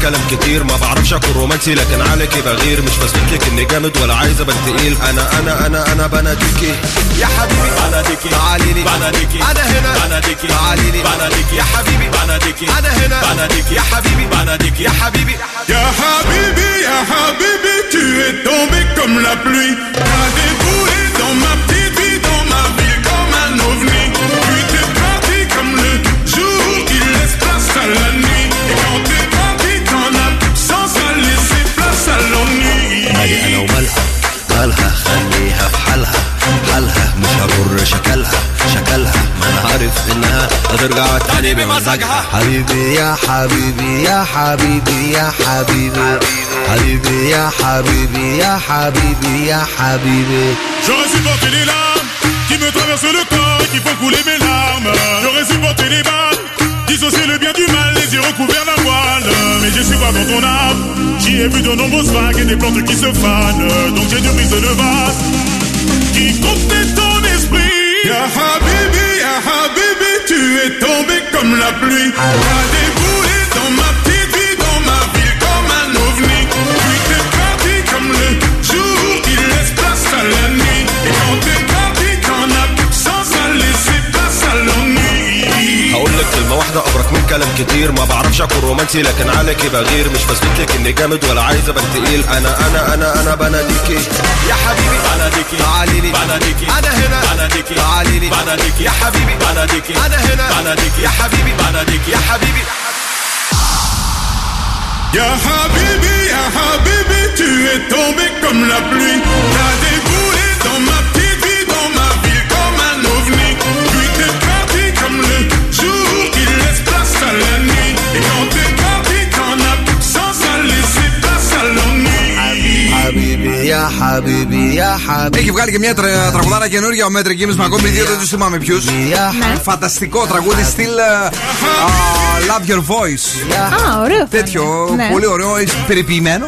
كلام كتير ما بعرفش أكون رومانسي لكن عليكي بغير مش بثبتلك إني جامد ولا عايز ابان تقيل. أنا أنا أنا أنا بناديكي. يا حبيبي بناديكي. تعاليلي. بناديكي. أنا هنا. بناديكي. تعاليلي. بناديكي. يا حبيبي. بناديكي. أنا هنا. بناديكي. يا حبيبي. بناديكي. يا حبيبي. يا حبيبي يا حبيبي tu es tombé comme la pluie. بالها خليها في حالها حالها مش هضر شكلها. شكلها ما أنا عارف إنها هترجع تاني بمزاجها حبيبي يا حبيبي يا حبيبي يا حبيبي. حبيبي يا حبيبي يا حبيبي يا حبيبي. J'aurais supporté les larmes qui me traversent le corps et qui font couler mes larmes. J'aurais supporté les balles Dissocier le bien du mal, les yeux recouverts d'un voile. Mais je suis voir dans ton âme. J'y ai vu de nombreuses vagues et des plantes qui se fanent. Donc j'ai du brise de vase qui comptait ton esprit. Ya habibi, ya habibi, tu es tombé comme la pluie. كلمة واحدة أبرك من كلام كتير. ما بعرفش أكون رومانسي لكن عليك بغير. مش بثبت لك إني جامد ولا عايز أبقى تقيل. أنا أنا أنا أنا بناديكي. يا حبيبي بناديكي. تعالي لي بناديكي. أنا هنا. بناديكي. تعالي لي بناديكي. يا حبيبي. بناديكي. أنا هنا. بناديكي. يا حبيبي. بناديكي. يا حبيبي. يا حبيبي يا حبيبي tu es tombé comme la pluie. T'as déboulé dans ma pluie Έχει βγάλει και μια τρα... τραγουδάρα καινούργια ο Μέτρη Κίμης με ακόμη δύο δεν τους θυμάμαι ποιους. Φανταστικό τραγούδι στυλ ε, Love Your Voice. Α, ωραίο. Τέτοιο, Ναι. πολύ ωραίο, έχει περιποιημένο.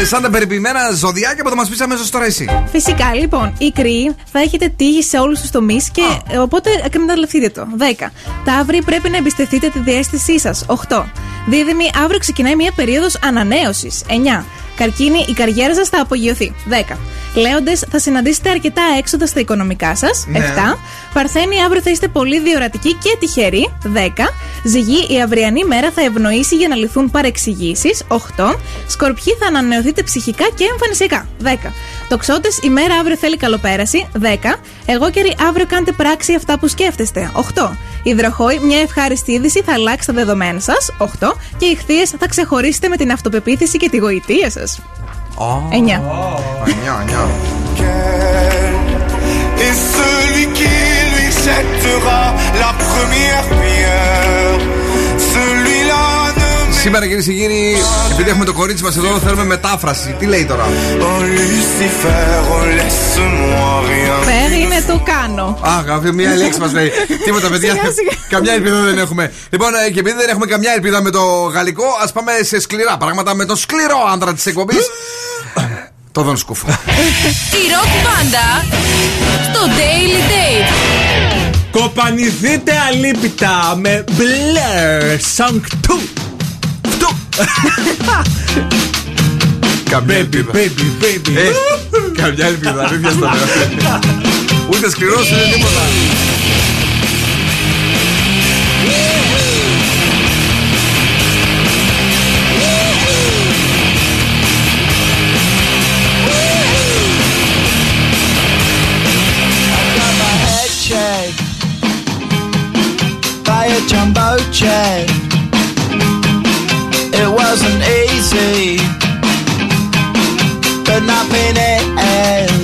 Ε, σαν τα περιποιημένα ζωδιάκια που θα μας πεις αμέσως τώρα εσύ. Φυσικά, λοιπόν, η κρύη θα έχετε τύχη σε όλους τους τομείς και ε, οπότε εκμεταλλευτείτε το. 10. Ταύροι πρέπει να εμπιστευτείτε τη διέστησή σας. 8. Δίδυμοι, αύριο ξεκινάει μια περίοδος ανανέωσης. 9. Καρκίνη, η καριέρα σας θα απογειωθεί. 10. Λέοντες, θα συναντήσετε αρκετά έξοδα στα οικονομικά σας. Ναι. 7. Παρθένοι, αύριο θα είστε πολύ διορατικοί και τυχεροί. 10. Ζυγή, η αυριανή μέρα θα ευνοήσει για να λυθούν παρεξηγήσεις. 8. Σκορπιοί, θα ανανεωθείτε ψυχικά και εμφανισιακά. 10. Τοξότες, η μέρα αύριο θέλει καλοπέραση. 10. Εγώ καιροί, αύριο κάντε πράξη αυτά που σκέφτεστε. 8. Υδροχόη, μια ευχάριστη είδηση θα αλλάξει τα δεδομένα σας. 8. Και οι χθείες θα ξεχωρίσετε με την αυτοπεποίθηση και τη γοητεία σας. breakfast. Oh. Añá. Añá, añá. Σήμερα κυρίες και κύριοι, επειδή έχουμε το κορίτσι μας εδώ, θέλουμε μετάφραση. Τι λέει τώρα; Oh Lucifer, oh laisse-moi rien. Περίμενε το κάνω. Αχ, αυτή μία λέξη μας λέει. Τίποτα, παιδιά. Σιγά, σιγά. Καμιά ελπίδα δεν έχουμε. Λοιπόν, ε, και επειδή δεν έχουμε καμιά ελπίδα με το γαλλικό, ας πάμε σε σκληρά πράγματα με το σκληρό άντρα της εκπομπής. το Δον Σκούφο. Η ροκ μπάντα στο Daily Date. Κοπανηθείτε αλίπητα με Blair Song 2. Φτού. Καμιά ελπίδα. Baby, baby. Ε, καμιά ελπίδα, αλήθεια στο λέω. Ούτε σκληρός ούτε τίποτα. got my head checked by a jumbo jet. wasn't easy, but not been it.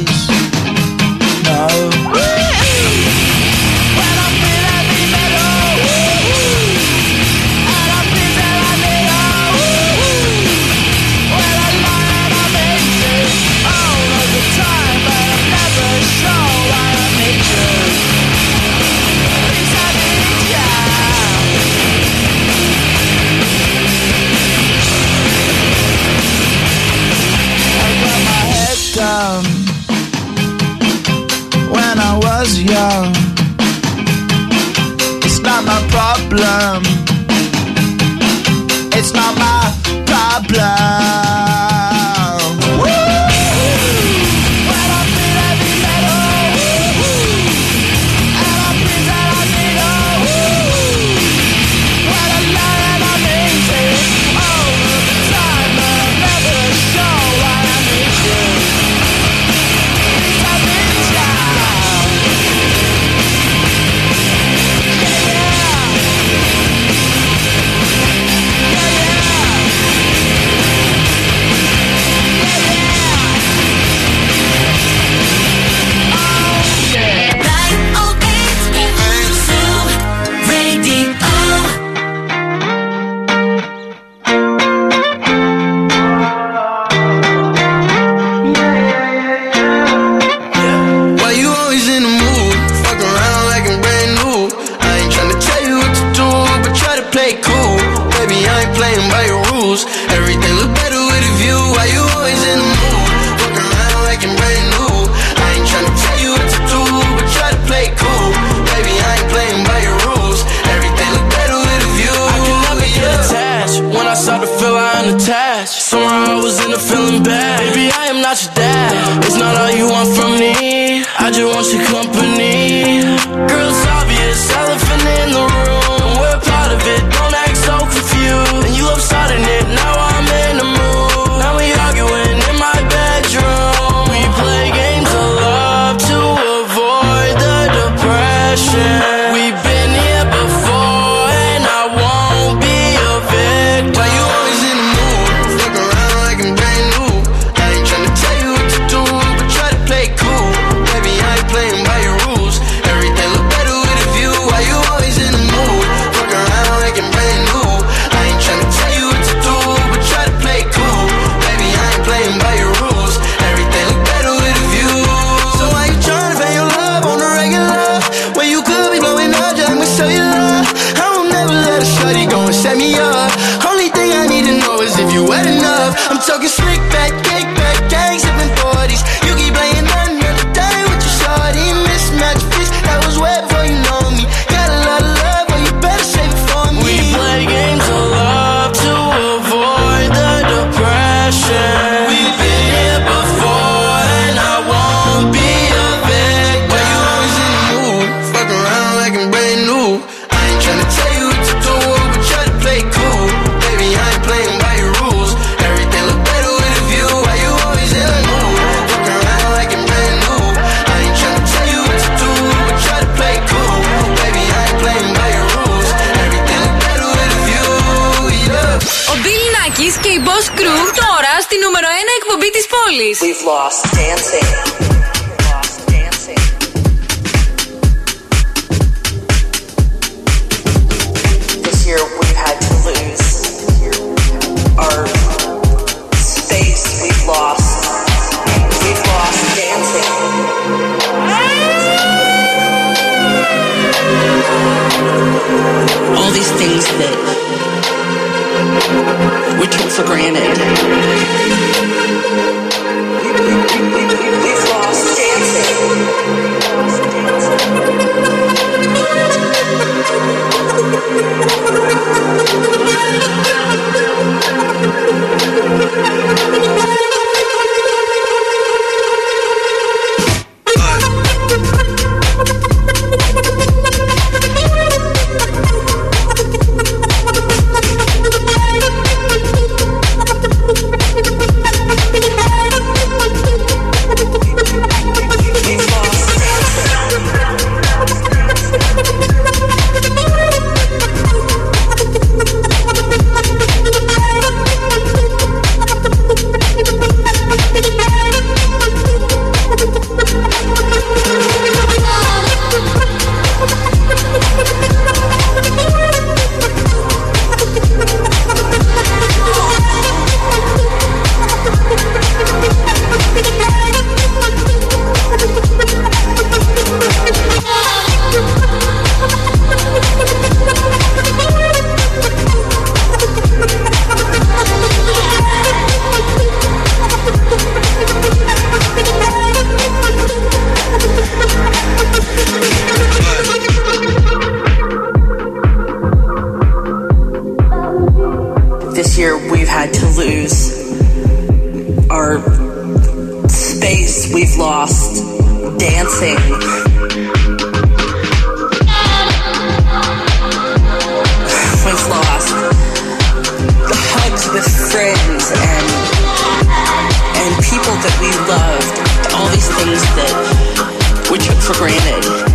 Lost dancing. We've lost the hugs with friends and and people that we loved. All these things that we took for granted.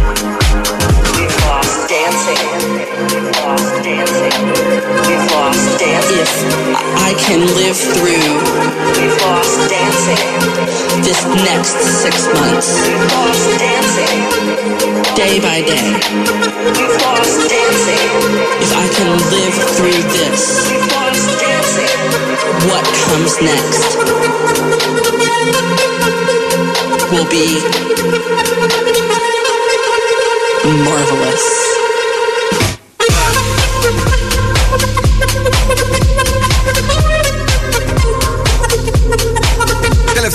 If I can live through. This next six months. Day by day. If I can live through this. What comes next will be marvelous.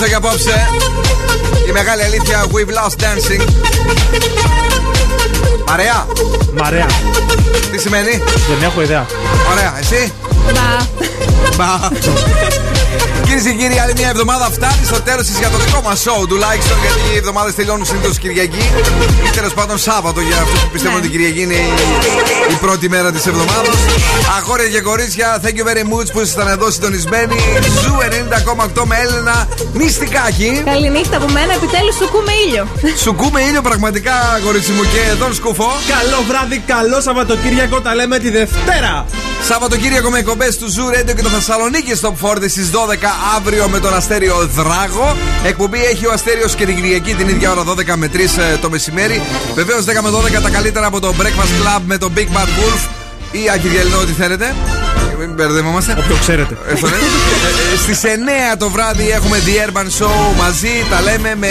Τελευταίο για απόψε. Η μεγάλη αλήθεια We've lost dancing. Μαρέα. Μαρέα. Τι σημαίνει; Δεν έχω ιδέα. Ωραία, εσύ; Μπα. Μπα. Κυρίε και κύριοι, άλλη μια εβδομάδα φτάνει στο τέλος της για το δικό μας show τουλάχιστον γιατί οι εβδομάδε τελειώνουν συνήθως Κυριακή ή τέλος πάντων Σάββατο για αυτούς που πιστεύουν ότι η Κυριακή είναι η, η πρώτη μέρα της εβδομάδας. Αγόρια και κορίτσια, thank you very much που ήσασταν εδώ συντονισμένοι. Zoo 90,8 με Έλενα Νηστικάκη. Καληνύχτα από μένα, επιτέλους σου 'κουμε ήλιο. Σου κούμε ήλιο πραγματικά, κορίτσι μου, και εδώ σκουφό. Καλό βράδυ, καλό Σαββατοκύριακο, τα λέμε τη Δευτέρα. Σαββατοκύριακο με εκπομπές του Zoo Radio και το Θεσσαλονίκη στο Φόρτι στις 12 αύριο με τον Αστέριο Δράγο. Εκπομπή έχει ο Αστέριος και την Κυριακή την ίδια ώρα 12 με 3 ε, το μεσημέρι. Βεβαίως 10 με 12 τα καλύτερα από το Breakfast Club με τον Big Bad Wolf ή Άκη Διαλυνό, ό,τι θέλετε. μην μπερδευόμαστε. Όποιο ξέρετε. Στις 9 το βράδυ έχουμε The Urban Show μαζί. Τα λέμε με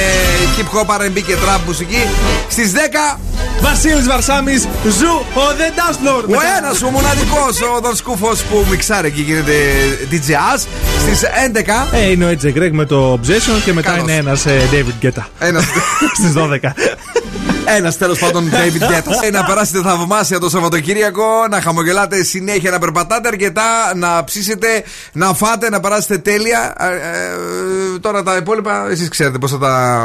hip hop, RB και trap μουσική. Στις 10 Βασίλης Βαρσάμι, ζου ο The Dance Lord. ο ένας, ο μοναδικός, ο Δον Σκούφο που μιξάρει και γίνεται DJ Sτι 11 Ε, είναι ο Edge Greg με το Obsession και μετά Καλώς. είναι ένας David Guetta. Ένας. Στις 12. Ένας τέλος πάντων David Guetta. Ε, να περάσετε θαυμάσια το Σαββατοκύριακο, να χαμογελάτε συνέχεια, να περπατάτε αρκετά, να ψήσετε, να φάτε, να περάσετε τέλεια. Ε, ε, τώρα τα υπόλοιπα, εσείς ξέρετε πώς θα τα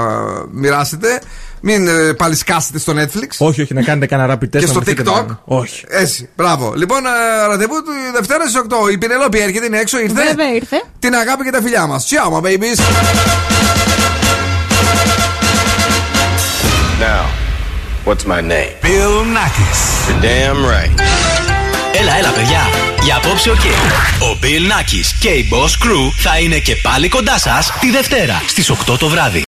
μοιράσετε. Μην ε, πάλι σκάσετε στο Netflix. όχι, όχι, να κάνετε κανένα rapid test. Και να στο βρεθείτε TikTok. μάλλον. Όχι. Έτσι, μπράβο. Λοιπόν, ε, ραντεβού του Δευτέρα στις 8. Η Πινελόπη έρχεται, είναι έξω, ήρθε. Βέβαια ήρθε. Την αγάπη και τα φιλιά μας. Ciao, my babies. Now, what's my name? Bill Nackis. You're damn right. Έλα, έλα, παιδιά. Για απόψε ο okay. Ο Bill Nackis και η Boss Crew θα είναι και πάλι κοντά σας τη Δευτέρα στις 8 το βράδυ.